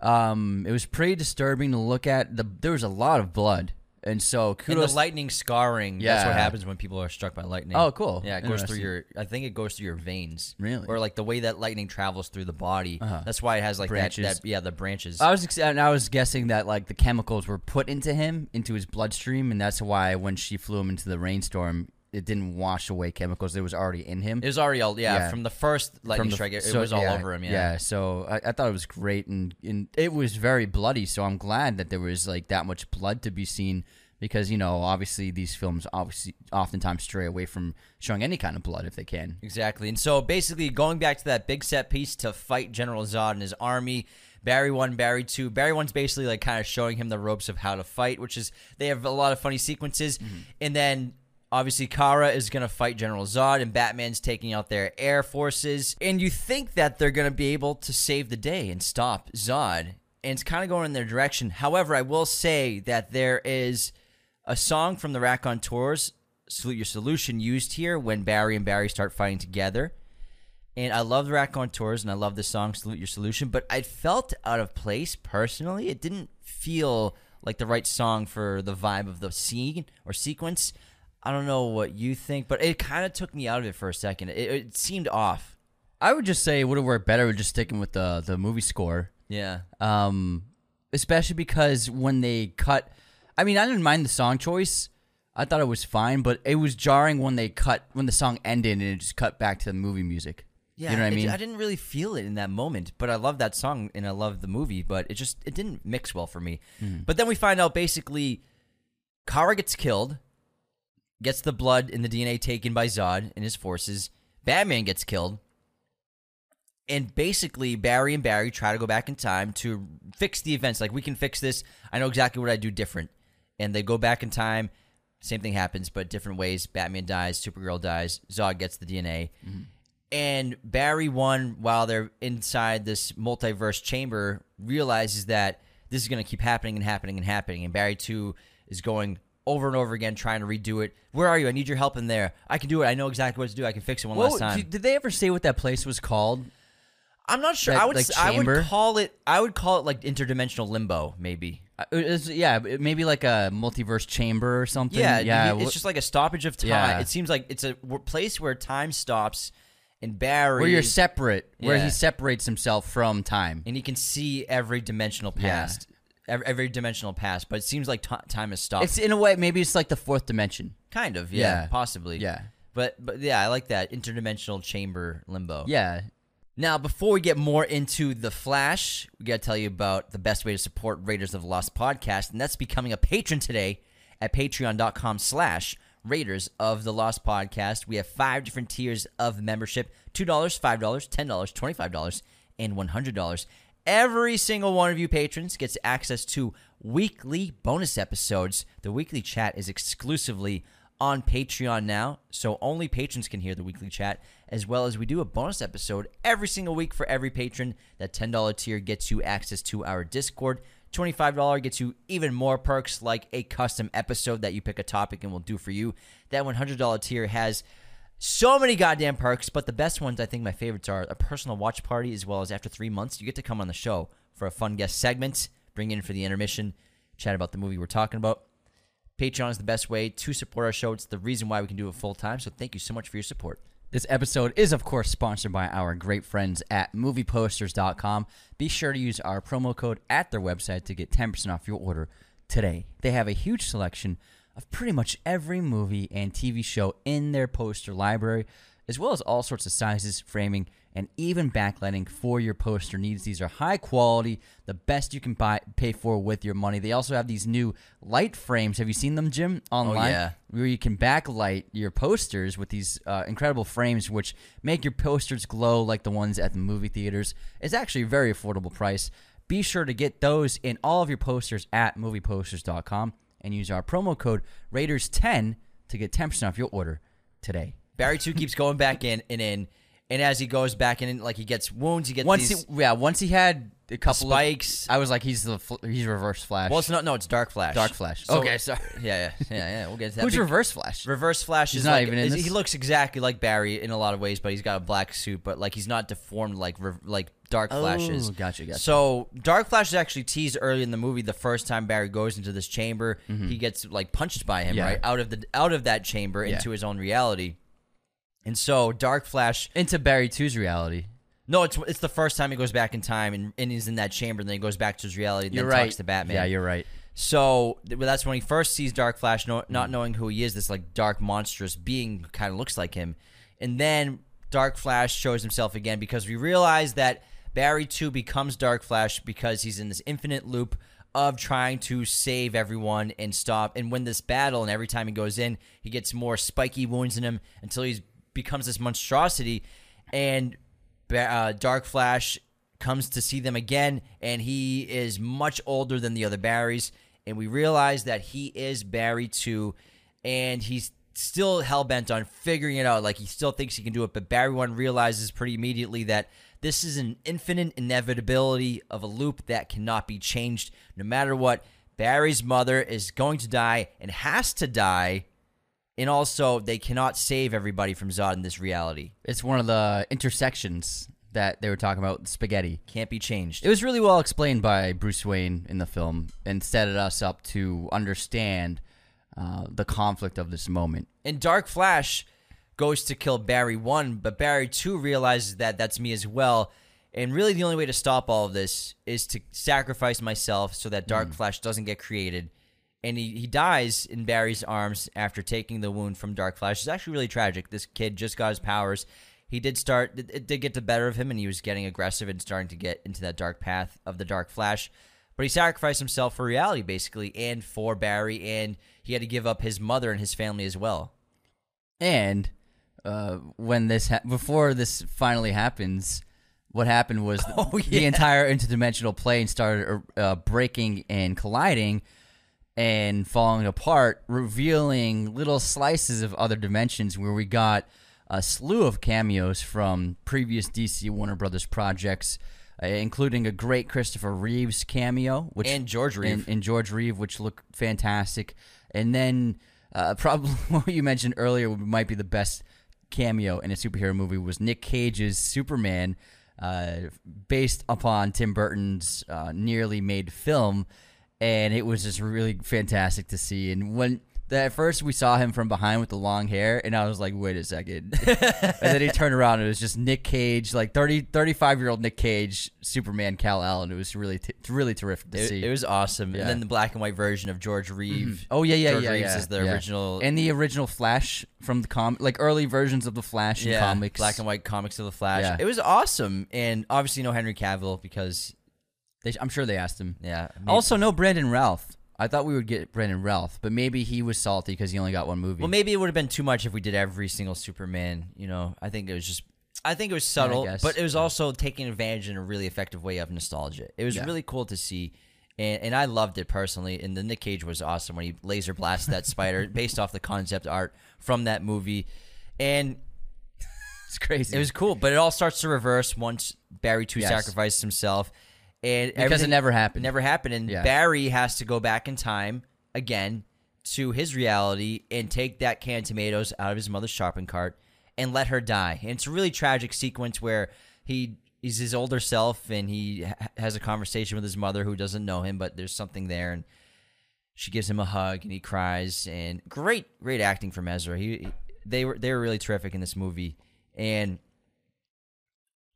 um, it was pretty disturbing to look at. The there was a lot of blood, and so And kudos. the lightning scarring. That's what happens when people are struck by lightning. Oh, cool. Yeah, it goes through your. I think it goes through your veins. Really? Or like the way that lightning travels through the body. Uh-huh. That's why it has like Branches. that, that. Yeah, the branches. I was ex- and I was guessing that like the chemicals were put into him into his bloodstream, and that's why when she flew him into the rainstorm, it didn't wash away chemicals It was already in him. it was already all. Yeah, Yeah. from the first lightning the- strike, it, it was all yeah, over him. Yeah. Yeah. so I, I thought it was great, and, and it was very bloody. So I'm glad that there was like that much blood to be seen because you know obviously these films obviously oftentimes stray away from showing any kind of blood if they can. Exactly. And so basically going back to that big set piece to fight General Zod and his army, Barry 1, Barry 2. Barry 1's basically like kind of showing him the ropes of how to fight, which is they have a lot of funny sequences. Mm-hmm. And then obviously Kara is going to fight General Zod and Batman's taking out their air forces. And you think that they're going to be able to save the day and stop Zod. And it's kind of going in their direction. However, I will say that there is a song from the Raconteurs, Salute Your Solution, used here when Barry and Barry start fighting together. And I love the Raconteurs and I love the song Salute Your Solution, but I felt out of place personally. It didn't feel like the right song for the vibe of the scene or sequence. I don't know what you think, but it kind of took me out of it for a second. It, it seemed off. I would just say it would have worked better with just sticking with the the movie score. Yeah. Um, especially because when they cut, I mean, I didn't mind the song choice. I thought it was fine, but it was jarring when they cut when the song ended and it just cut back to the movie music. Yeah, you know what I mean? I didn't really feel it in that moment, but I love that song and I love the movie, but it just it didn't mix well for me. Mm-hmm. But then we find out basically Kara gets killed, gets the blood and the DNA taken by Zod and his forces. Batman gets killed. And basically Barry and Barry try to go back in time to fix the events. Like we can fix this. I know exactly what I do different. And they go back in time. Same thing happens, but different ways. Batman dies, Supergirl dies, Zod gets the DNA mm-hmm. and Barry one while they're inside this multiverse chamber realizes that this is going to keep happening and happening and happening and Barry 2 is going over and over again trying to redo it. Where are you? I need your help in there. I can do it. I know exactly what to do. I can fix it one last time. did did they ever say what that place was called? I'm not sure. that, I would like, I would call it I would call it like interdimensional limbo maybe. Uh, was- yeah, maybe like a multiverse chamber or something. Yeah, yeah. it's just like a stoppage of time. Yeah. It seems like it's a place where time stops and Barry where you're separate, where he separates himself from time. and he can see every dimensional Yeah. Every, every dimensional past. But it seems like ti time has stopped. It's in a way, maybe it's like the fourth dimension. kind of, yeah, Yeah. possibly, Yeah. But but yeah, I like that interdimensional chamber limbo. Yeah, Now, before we get more into the Flash, we got to tell you about the best way to support Raiders of the Lost podcast, and that's becoming a patron today at patreon.com slash Raiders of the Lost podcast. We have five different tiers of membership, $2, $5, $10, $25, and $100. Every single one of you patrons gets access to weekly bonus episodes. The weekly chat is exclusively on Patreon now, so only patrons can hear the weekly chat, as well as we do a bonus episode every single week for every patron. That $10 tier gets you access to our Discord. $25 gets you even more perks like a custom episode that you pick a topic and we'll do for you. That $100 tier has so many goddamn perks, but the best ones, I think my favorites are a personal watch party, as well as after three months, you get to come on the show for a fun guest segment, bring in for the intermission, chat about the movie we're talking about. Patreon is the best way to support our show. It's the reason why we can do it full time. So thank you so much for your support. This episode is, of course, sponsored by our great friends at movieposters.com. Be sure to use our promo code at their website to get 10% off your order today. They have a huge selection of pretty much every movie and TV show in their poster library, as well as all sorts of sizes, framing, and even backlighting for your poster needs. These are high quality, the best you can buy pay for with your money. They also have these new light frames. Have you seen them, Jim? Online, yeah. where you can backlight your posters with these uh, incredible frames, which make your posters glow like the ones at the movie theaters. It's actually a very affordable price. Be sure to get those in all of your posters at movieposters.com and use our promo code Raiders10 to get 10% off your order today. Barry 2 keeps going back in and in. And as he goes back in, like he gets wounds, he gets Once these. he, yeah, once he had a couple spikes. Of, I was like, he's the fl- he's Reverse Flash. well, it's not. No, it's Dark Flash. Dark Flash. So- okay, sorry. Yeah, yeah, yeah, yeah. We'll get to that. Who's Be- Reverse Flash? Reverse Flash He's is not like even in is- this? he looks exactly like Barry in a lot of ways, but he's got a black suit, but like he's not deformed like Re- like Dark Flash is. Oh, gotcha, gotcha. So Dark Flash is actually teased early in the movie. The first time Barry goes into this chamber, he gets like punched by him Mm-hmm. Yeah. right out of the out of that chamber Yeah. into his own reality. And so Dark Flash, Into Barry 2's reality. No, it's it's the first time he goes back in time and, and he's in that chamber, and then he goes back to his reality, and You're then right. talks to Batman. Yeah, you're right. So th- well, that's when he first sees Dark Flash, no, not Mm. knowing who he is. This like dark, monstrous being kind of looks like him, and then Dark Flash shows himself again because we realize that Barry Two becomes Dark Flash because he's in this infinite loop of trying to save everyone and stop and win this battle. And every time he goes in, he gets more spiky wounds in him until he becomes this monstrosity. And uh, Dark Flash comes to see them again, and he is much older than the other Barrys. And we realize that he is Barry too, and he's still hell bent on figuring it out. Like he still thinks he can do it, but Barry One realizes pretty immediately that this is an infinite inevitability of a loop that cannot be changed no matter what. Barry's mother is going to die and has to die. And also, they cannot save everybody from Zod in this reality. It's one of the intersections that they were talking about spaghetti. Can't be changed. It was really well explained by Bruce Wayne in the film and set us up to understand uh, the conflict of this moment. And Dark Flash goes to kill Barry 1, but Barry 2 realizes that that's me as well. And really, the only way to stop all of this is to sacrifice myself so that Dark mm. Flash doesn't get created. And he, he dies in Barry's arms after taking the wound from Dark Flash. It's actually really tragic. This kid just got his powers. He did start, it did get the better of him, and he was getting aggressive and starting to get into that dark path of the Dark Flash. But he sacrificed himself for reality, basically, and for Barry, and he had to give up his mother and his family as well. And uh, when this ha- before this finally happens, what happened was oh, yeah. the entire interdimensional plane started uh, breaking and colliding and falling apart, revealing little slices of other dimensions where we got a slew of cameos from previous DC Warner Brothers projects, uh, including a great Christopher Reeves cameo, which and George Reeve. and, and George Reeve, which look fantastic, and then uh, probably what you mentioned earlier might be the best cameo in a superhero movie was Nick Cage's Superman, uh, based upon Tim Burton's uh, nearly made film, and it was just really fantastic to see. And when at first we saw him from behind with the long hair, and I was like, wait a second. and then he turned around, and it was just Nick Cage, like 30, 35 year old Nick Cage, Superman Kal El. It was really, t- really terrific to it, see. It was awesome. Yeah. And then the black and white version of George Reeve. Mm-hmm. Oh, yeah, yeah, George yeah. Reeves yeah, is the yeah. original. And the original Flash from the comic, like early versions of the Flash in yeah, comics. Black and white comics of the Flash. It was awesome. And obviously, no Henry Cavill because. They, I'm sure they asked him. Yeah. Also, no Brandon Routh. I thought we would get Brandon Routh, but maybe he was salty because he only got one movie. Well, maybe it would have been too much if we did every single Superman. You know, I think it was just. I think it was subtle, but it was also taking advantage in a really effective way of nostalgia. It was yeah. really cool to see, and, and I loved it personally. And the Nick Cage was awesome when he laser blasted that spider based off the concept art from that movie, and it's crazy. It was cool, but it all starts to reverse once Barry Two yes. sacrifices himself and because it never happened. Never happened, and yeah. Barry has to go back in time again to his reality and take that can of tomatoes out of his mother's shopping cart and let her die. And it's a really tragic sequence where he he's his older self and he ha- has a conversation with his mother who doesn't know him, but there's something there, and she gives him a hug and he cries. And great, great acting from Ezra. He they were they were really terrific in this movie, and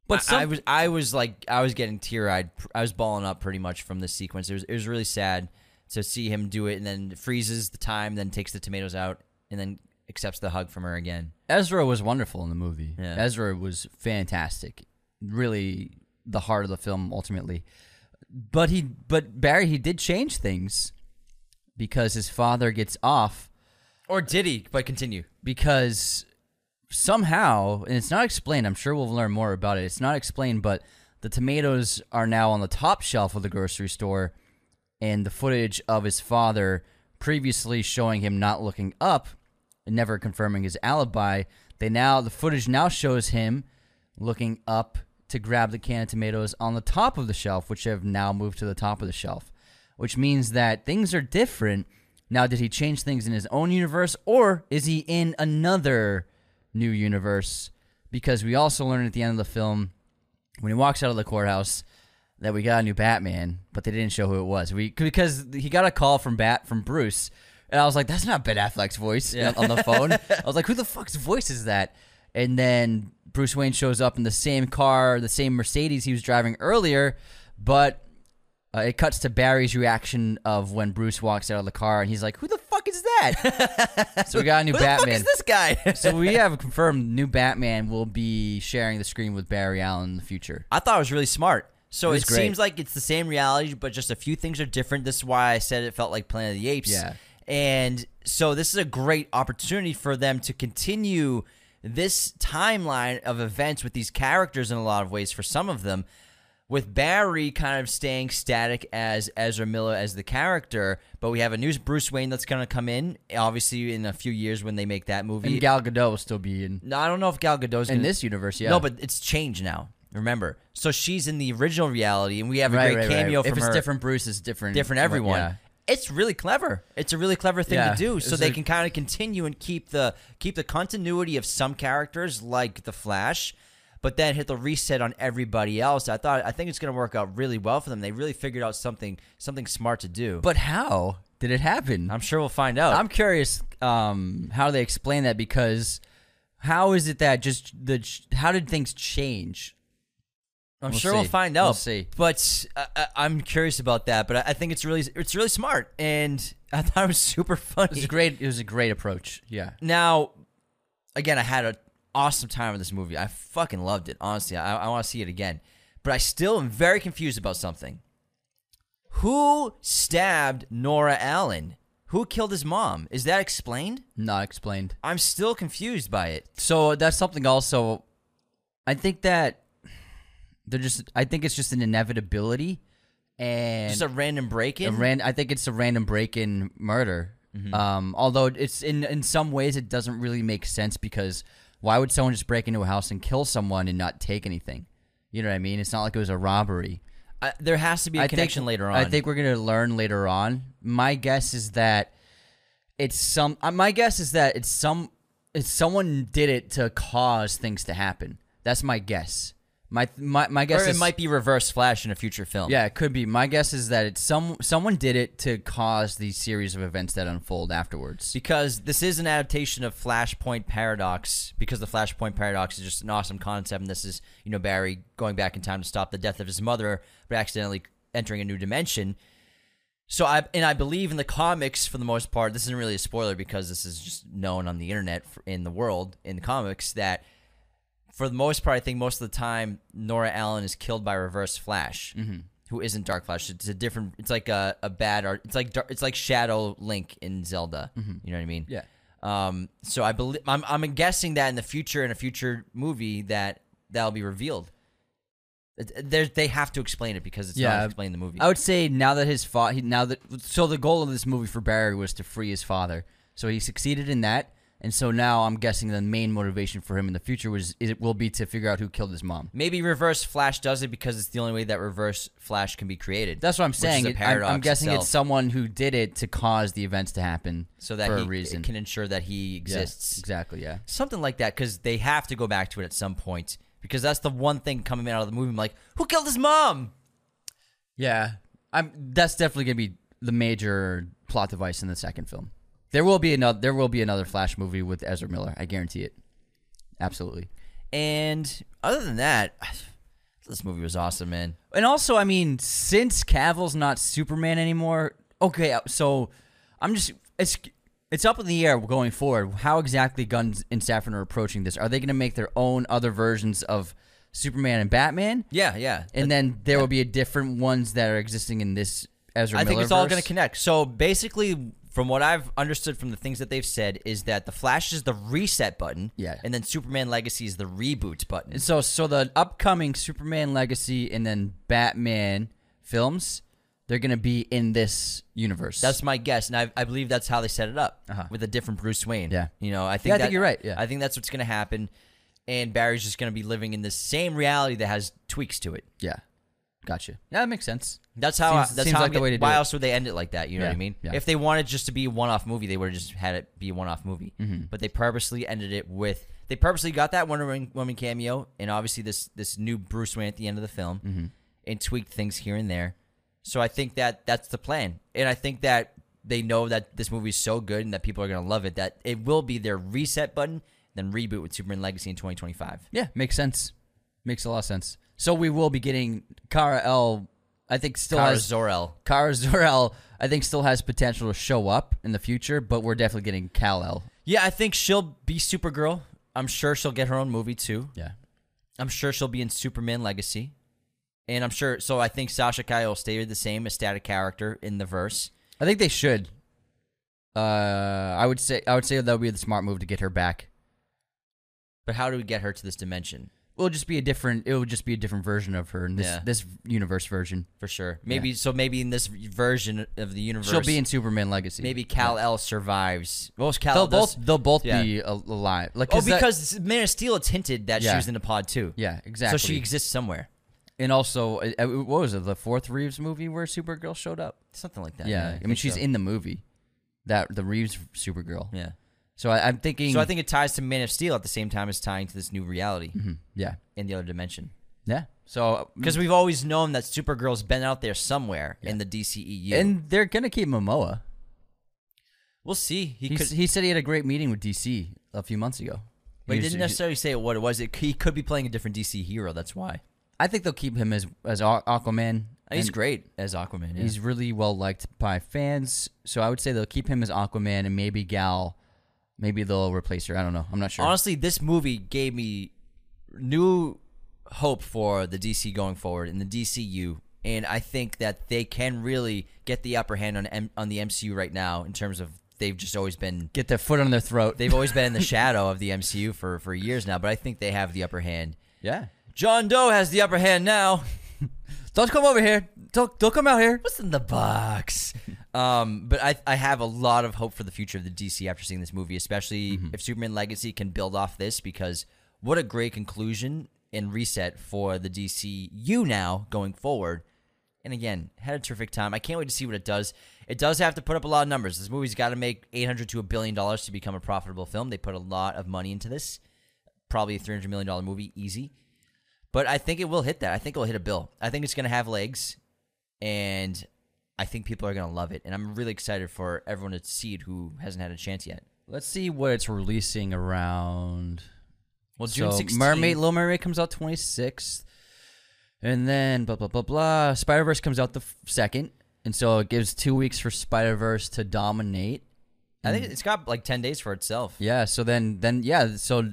but some, I, I, was I was like I was getting tear eyed. I was bawling up pretty much from this sequence. It was it was really sad to see him do it and then freezes the time, then takes the tomatoes out, and then accepts the hug from her again. Ezra was wonderful in the movie. Yeah. Ezra was fantastic. Really, the heart of the film ultimately. But he, but Barry, he did change things because his father gets off. Or did he? But continue. Because somehow, and it's not explained. I'm sure we'll learn more about it. It's not explained, but the tomatoes are now on the top shelf of the grocery store, and the footage of his father previously showing him not looking up and never confirming his alibi. They now the footage now shows him looking up to grab the can of tomatoes on the top of the shelf, which have now moved to the top of the shelf, which means that things are different. Now, did he change things in his own universe, or is he in another new universe because we also learn at the end of the film when he walks out of the courthouse that we got a new Batman, but they didn't show who it was. We because he got a call from Bat from Bruce, and I was like, "That's not Ben Affleck's voice." Yeah. on the phone, I was like, "Who the fuck's voice is that?" And then Bruce Wayne shows up in the same car, the same Mercedes he was driving earlier, but uh, it cuts to Barry's reaction of when Bruce walks out of the car, and he's like, "Who the fuck is that?" so we got a new Who Batman. The fuck is this guy? so we have confirmed new Batman will be sharing the screen with Barry Allen in the future. I thought it was really smart. So It it, seems like it's the same reality, but just a few things are different. This is why I said it felt like Planet of the Apes. Yeah. And so this is a great opportunity for them to continue this timeline of events with these characters in a lot of ways for some of them. With Barry kind of staying static as Ezra Miller as the character, but we have a new Bruce Wayne that's going to come in, obviously in a few years when they make that movie. And Gal Gadot will still be in no, I don't know if Gal Gadot's in gonna, this universe. Yeah. no, but it's changed now. Remember, so she's in the original reality, and we have a right, great right, right. cameo from If it's her. different, Bruce is different. different everyone. Yeah. It's really clever. It's a really clever thing Yeah, to do, it's so they a- can kind of continue and keep the keep the continuity of some characters like the Flash, but then hit the reset on everybody else. I thought I think it's going to work out really well for them. They really figured out something something smart to do. But how did it happen? I'm sure we'll find out. I'm curious um, how they explain that because how is it that just the how did things change? I'm We'll sure we'll see. find We'll out. see. But uh, I- I'm curious about that. But I I think it's really it's really smart, and I thought it was super It was a great. It was a great approach. Yeah. Now, again, I had an awesome time with this movie. I fucking loved it. Honestly, I, I want to see it again. But I still am very confused about something. Who stabbed Nora Allen? Who killed his mom? Is that explained? Not explained. I'm still confused by it. So that's something also. I think that they're just. I think it's just an inevitability, and Just a random break in. ran- I think it's a random break-in murder. Mm-hmm. Um, although it's in in some ways it doesn't really make sense because why would someone just break into a house and kill someone and not take anything? You know what I mean? It's not like it was a robbery. I, there has to be a I connection think, later on. I think we're gonna learn later on. My guess is that it's some. uh, My guess is that it's some. It's someone did it to cause things to happen. That's my guess. My my my guess or it is might be Reverse Flash in a future film. yeah, it could be. My guess is that it's some someone did it to cause these series of events that unfold afterwards. because this is an adaptation of Flashpoint Paradox. Because the Flashpoint Paradox is just an awesome concept, and this is you know Barry going back in time to stop the death of his mother, but accidentally entering a new dimension. So I and I believe in the comics for the most part. This isn't really a spoiler because this is just known on the internet in the world in the comics that for the most part, I think most of the time Nora Allen is killed by Reverse Flash, Mm-hmm. who isn't Dark Flash. It's a different. It's like a, a bad art. It's like Dar- it's like Shadow Link in Zelda. You know what I mean? Mm-hmm. Yeah. Um. So I believe I'm I'm guessing that in the future in a future movie that that'll be revealed. There they have to explain it because it's Yeah, not explained in the movie. I would say now that his father, now that so the goal of this movie for Barry was to free his father. So he succeeded in that, and so now I'm guessing the main motivation for him in the future was it will be to figure out who killed his mom. Maybe Reverse Flash does it because it's the only way that Reverse Flash can be created. That's what I'm saying. It- I'm, I'm guessing itself. it's someone who did it to cause the events to happen so that for he a reason. can ensure that he Yeah, exists. exactly. Yeah. Something like that because they have to go back to it at some point because that's the one thing coming out of the movie. I'm like, who killed his mom? Yeah, I'm. That's definitely gonna be the major plot device in the second film. There will be another. There will be another Flash movie with Ezra Miller. I guarantee it. Absolutely. And other than that, this movie was awesome, man. And also, I mean, since Cavill's not Superman anymore, okay. uh, So I'm just it's it's up in the air going forward. How exactly Gunn and Safran are approaching this? Are they going to make their own other versions of Superman and Batman? Yeah, yeah. And then there will be a different ones that are existing in this Ezra I think Miller it's all going to connect. So basically, from what I've understood from the things that they've said, is that the Flash is the reset button, Yeah. and then Superman Legacy is the reboot button. And so, so the upcoming Superman Legacy and then Batman films, they're gonna be in this universe. That's my guess, and I, I believe that's how they set it up Uh-huh. with a different Bruce Wayne. Yeah. you know, I think Yeah, I that- think you're right, yeah. I think that's what's going to happen, and Barry's just going to be living in the same reality that has tweaks to it. yeah, gotcha. Yeah, that makes sense. That's how. Seems- that's seems how. like I'm the way to do why it. else would they end it like that? You know what I mean? yeah. If they wanted just to be a one-off movie, they would have just had it be a one-off movie. Mm-hmm. But they purposely ended it with. They purposely got that Wonder Woman- Woman cameo, and obviously this this new Bruce Wayne at the end of the film, Mm-hmm. and tweaked things here and there. So I think that that's the plan, and I think that they know that this movie is so good and that people are gonna love it that it will be their reset button, then reboot with Superman Legacy in 2025. Yeah, makes sense. Makes a lot of sense. So we will be getting Kara El. I think still Kara has Zor-El. Kara Zor-El. I think still has potential to show up in the future, but we're definitely getting Kal El. Yeah, I think she'll be Supergirl. I'm sure she'll get her own movie too. Yeah. I'm sure she'll be in Superman Legacy. And I'm sure. So I think Sasha Calle will stay the same as static character in the verse. I think they should. Uh, I would say I would say that would be the smart move to get her back. But how do we get her to this dimension? It'll just be a different. It will just be a different version of her in this Yeah. this universe version. For sure. Maybe so. Maybe in this version of the universe, She'll be in Superman Legacy. Maybe Kal El survives. Well, Kal They'll both they'll both yeah. be al- alive. Like Oh, that- because Man of Steel it's hinted that she Yeah. was in the pod too. yeah, exactly. So she exists somewhere. and also uh, uh, what was it? The fourth Reeves movie where Supergirl showed up. Something like that. Yeah, I, mean think she's so. in the movie. That the Reeves Supergirl. Yeah. So I, I'm thinking. So I think it ties to Man of Steel at the same time as tying to this new reality Mhm, yeah, in the other dimension. yeah. So Because we've always known that Supergirl's been out there somewhere in the DCEU. and they're gonna keep Momoa. we'll see. He He, could, he said he had a great meeting with DC a few months ago. but he was- didn't necessarily say what it was. It, he could be playing a different DC hero. That's why. I think they'll keep him as as Aquaman. He's and great as Aquaman. Yeah. He's really well liked by fans, so I would say they'll keep him as Aquaman and maybe Gal. Maybe they'll replace her. I don't know. I'm not sure. Honestly, this movie gave me new hope for the DC going forward in the DCU, and I think that they can really get the upper hand on M- on the MCU right now in terms of they've just always been Get their foot on their throat. they've always been in the shadow of the MCU for for years now, but I think they have the upper hand. yeah. John Doe has the upper hand now. Don't come over here. Don't don't come out here. What's in the box? um, but I I have a lot of hope for the future of the DC after seeing this movie, especially if Superman Legacy can build off this because what a great conclusion and reset for the DCU now going forward. And again, had a terrific time. I can't wait to see what it does. It does have to put up a lot of numbers. This movie's got to make 800 to a billion dollars to become a profitable film. They put a lot of money into this. Probably a 300 million dollar movie easy. But I think it will hit that. I think it will hit a bill. I think it's going to have legs and I think people are gonna love it. And I'm really excited for everyone to see it who hasn't had a chance yet. Let's see what it's releasing around. Well, June so 16th. Mermaid, Little Mermaid comes out 26th, and then blah blah blah blah. Spider Verse comes out the f- second, and so it gives two weeks for Spider Verse to dominate. I think mm. it's got like ten days for itself. Yeah. So then then yeah. So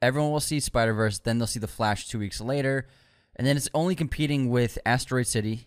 everyone will see Spider Verse. Then they'll see the Flash two weeks later, and then it's only competing with Asteroid City.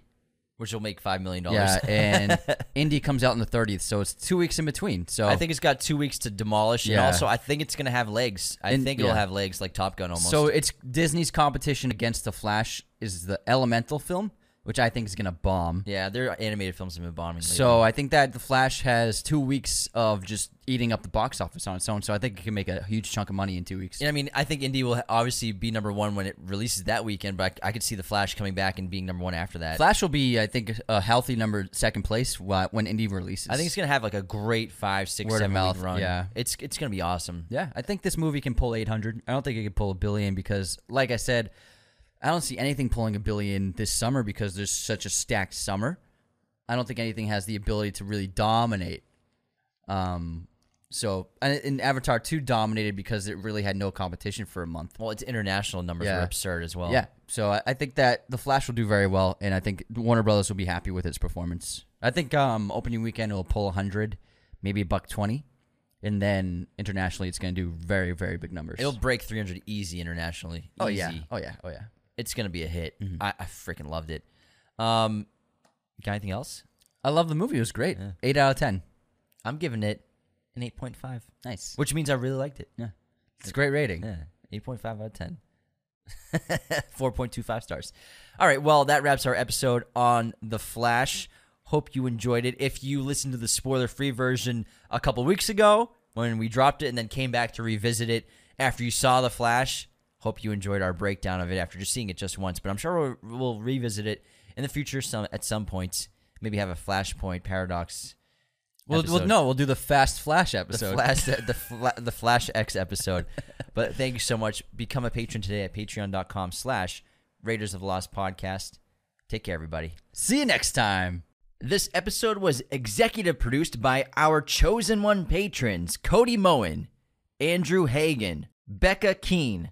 Which will make five million dollars. Yeah, and Indy comes out on the 30th, so it's two weeks in between. So I think it's got two weeks to demolish, and also I think it's gonna have legs. I And- think it'll yeah. have legs like Top Gun almost. So it's Disney's competition against the Flash is the Elemental film, which I think is gonna bomb. yeah, their animated films have been bombing. Lately. So I think that the Flash has two weeks of just eating up the box office on its own. So I think it can make a huge chunk of money in two weeks. And I mean, I think Indy will obviously be number one when it releases that weekend, but I, I could see the Flash coming back and being number one after that. Flash will be, I think, a healthy number second place when Indy releases. I think it's gonna have like a great five, six, Word seven mouth, run. yeah. it's it's gonna be awesome. Yeah, I think this movie can pull 800. I don't think it can pull a billion because, like I said, I don't see anything pulling a billion this summer because there's such a stacked summer. I don't think anything has the ability to really dominate. Um, so and, and Avatar 2 dominated because it really had no competition for a month. Well, its international numbers Yeah. are absurd as well. Yeah, so I, I think that the Flash will do very well, and I think Warner Brothers will be happy with its performance. I think um, opening weekend will pull 100, maybe a buck 20, and then internationally it's going to do very, very big numbers. It'll break 300 easy internationally. Oh yeah. Oh yeah. Oh yeah. It's gonna be a hit. Mm-hmm. I, I freaking loved it. Um, got anything else? I love the movie. It was great. Eight out of ten. I'm giving it an 8.5, Nice. which means I really liked it. Yeah. It's a great rating. Yeah, 8.5 out of 10. 4.25 stars. All right, well, that wraps our episode on The Flash. Hope you enjoyed it. If you listened to the spoiler free version a couple weeks ago when we dropped it and then came back to revisit it after you saw The Flash, hope you enjoyed our breakdown of it after just seeing it just once. But I'm sure we'll, we'll revisit it in the future some at some point. Maybe have a Flashpoint paradox. We'll, we'll no, we'll do the Fast Flash the episode. flash the fla- the flash x episode but thank you so much become a patron today at patreon.com slash raiders of the lost podcast take care everybody See you next time. this episode was executive produced by our chosen one patrons cody moen andrew hagan becca keene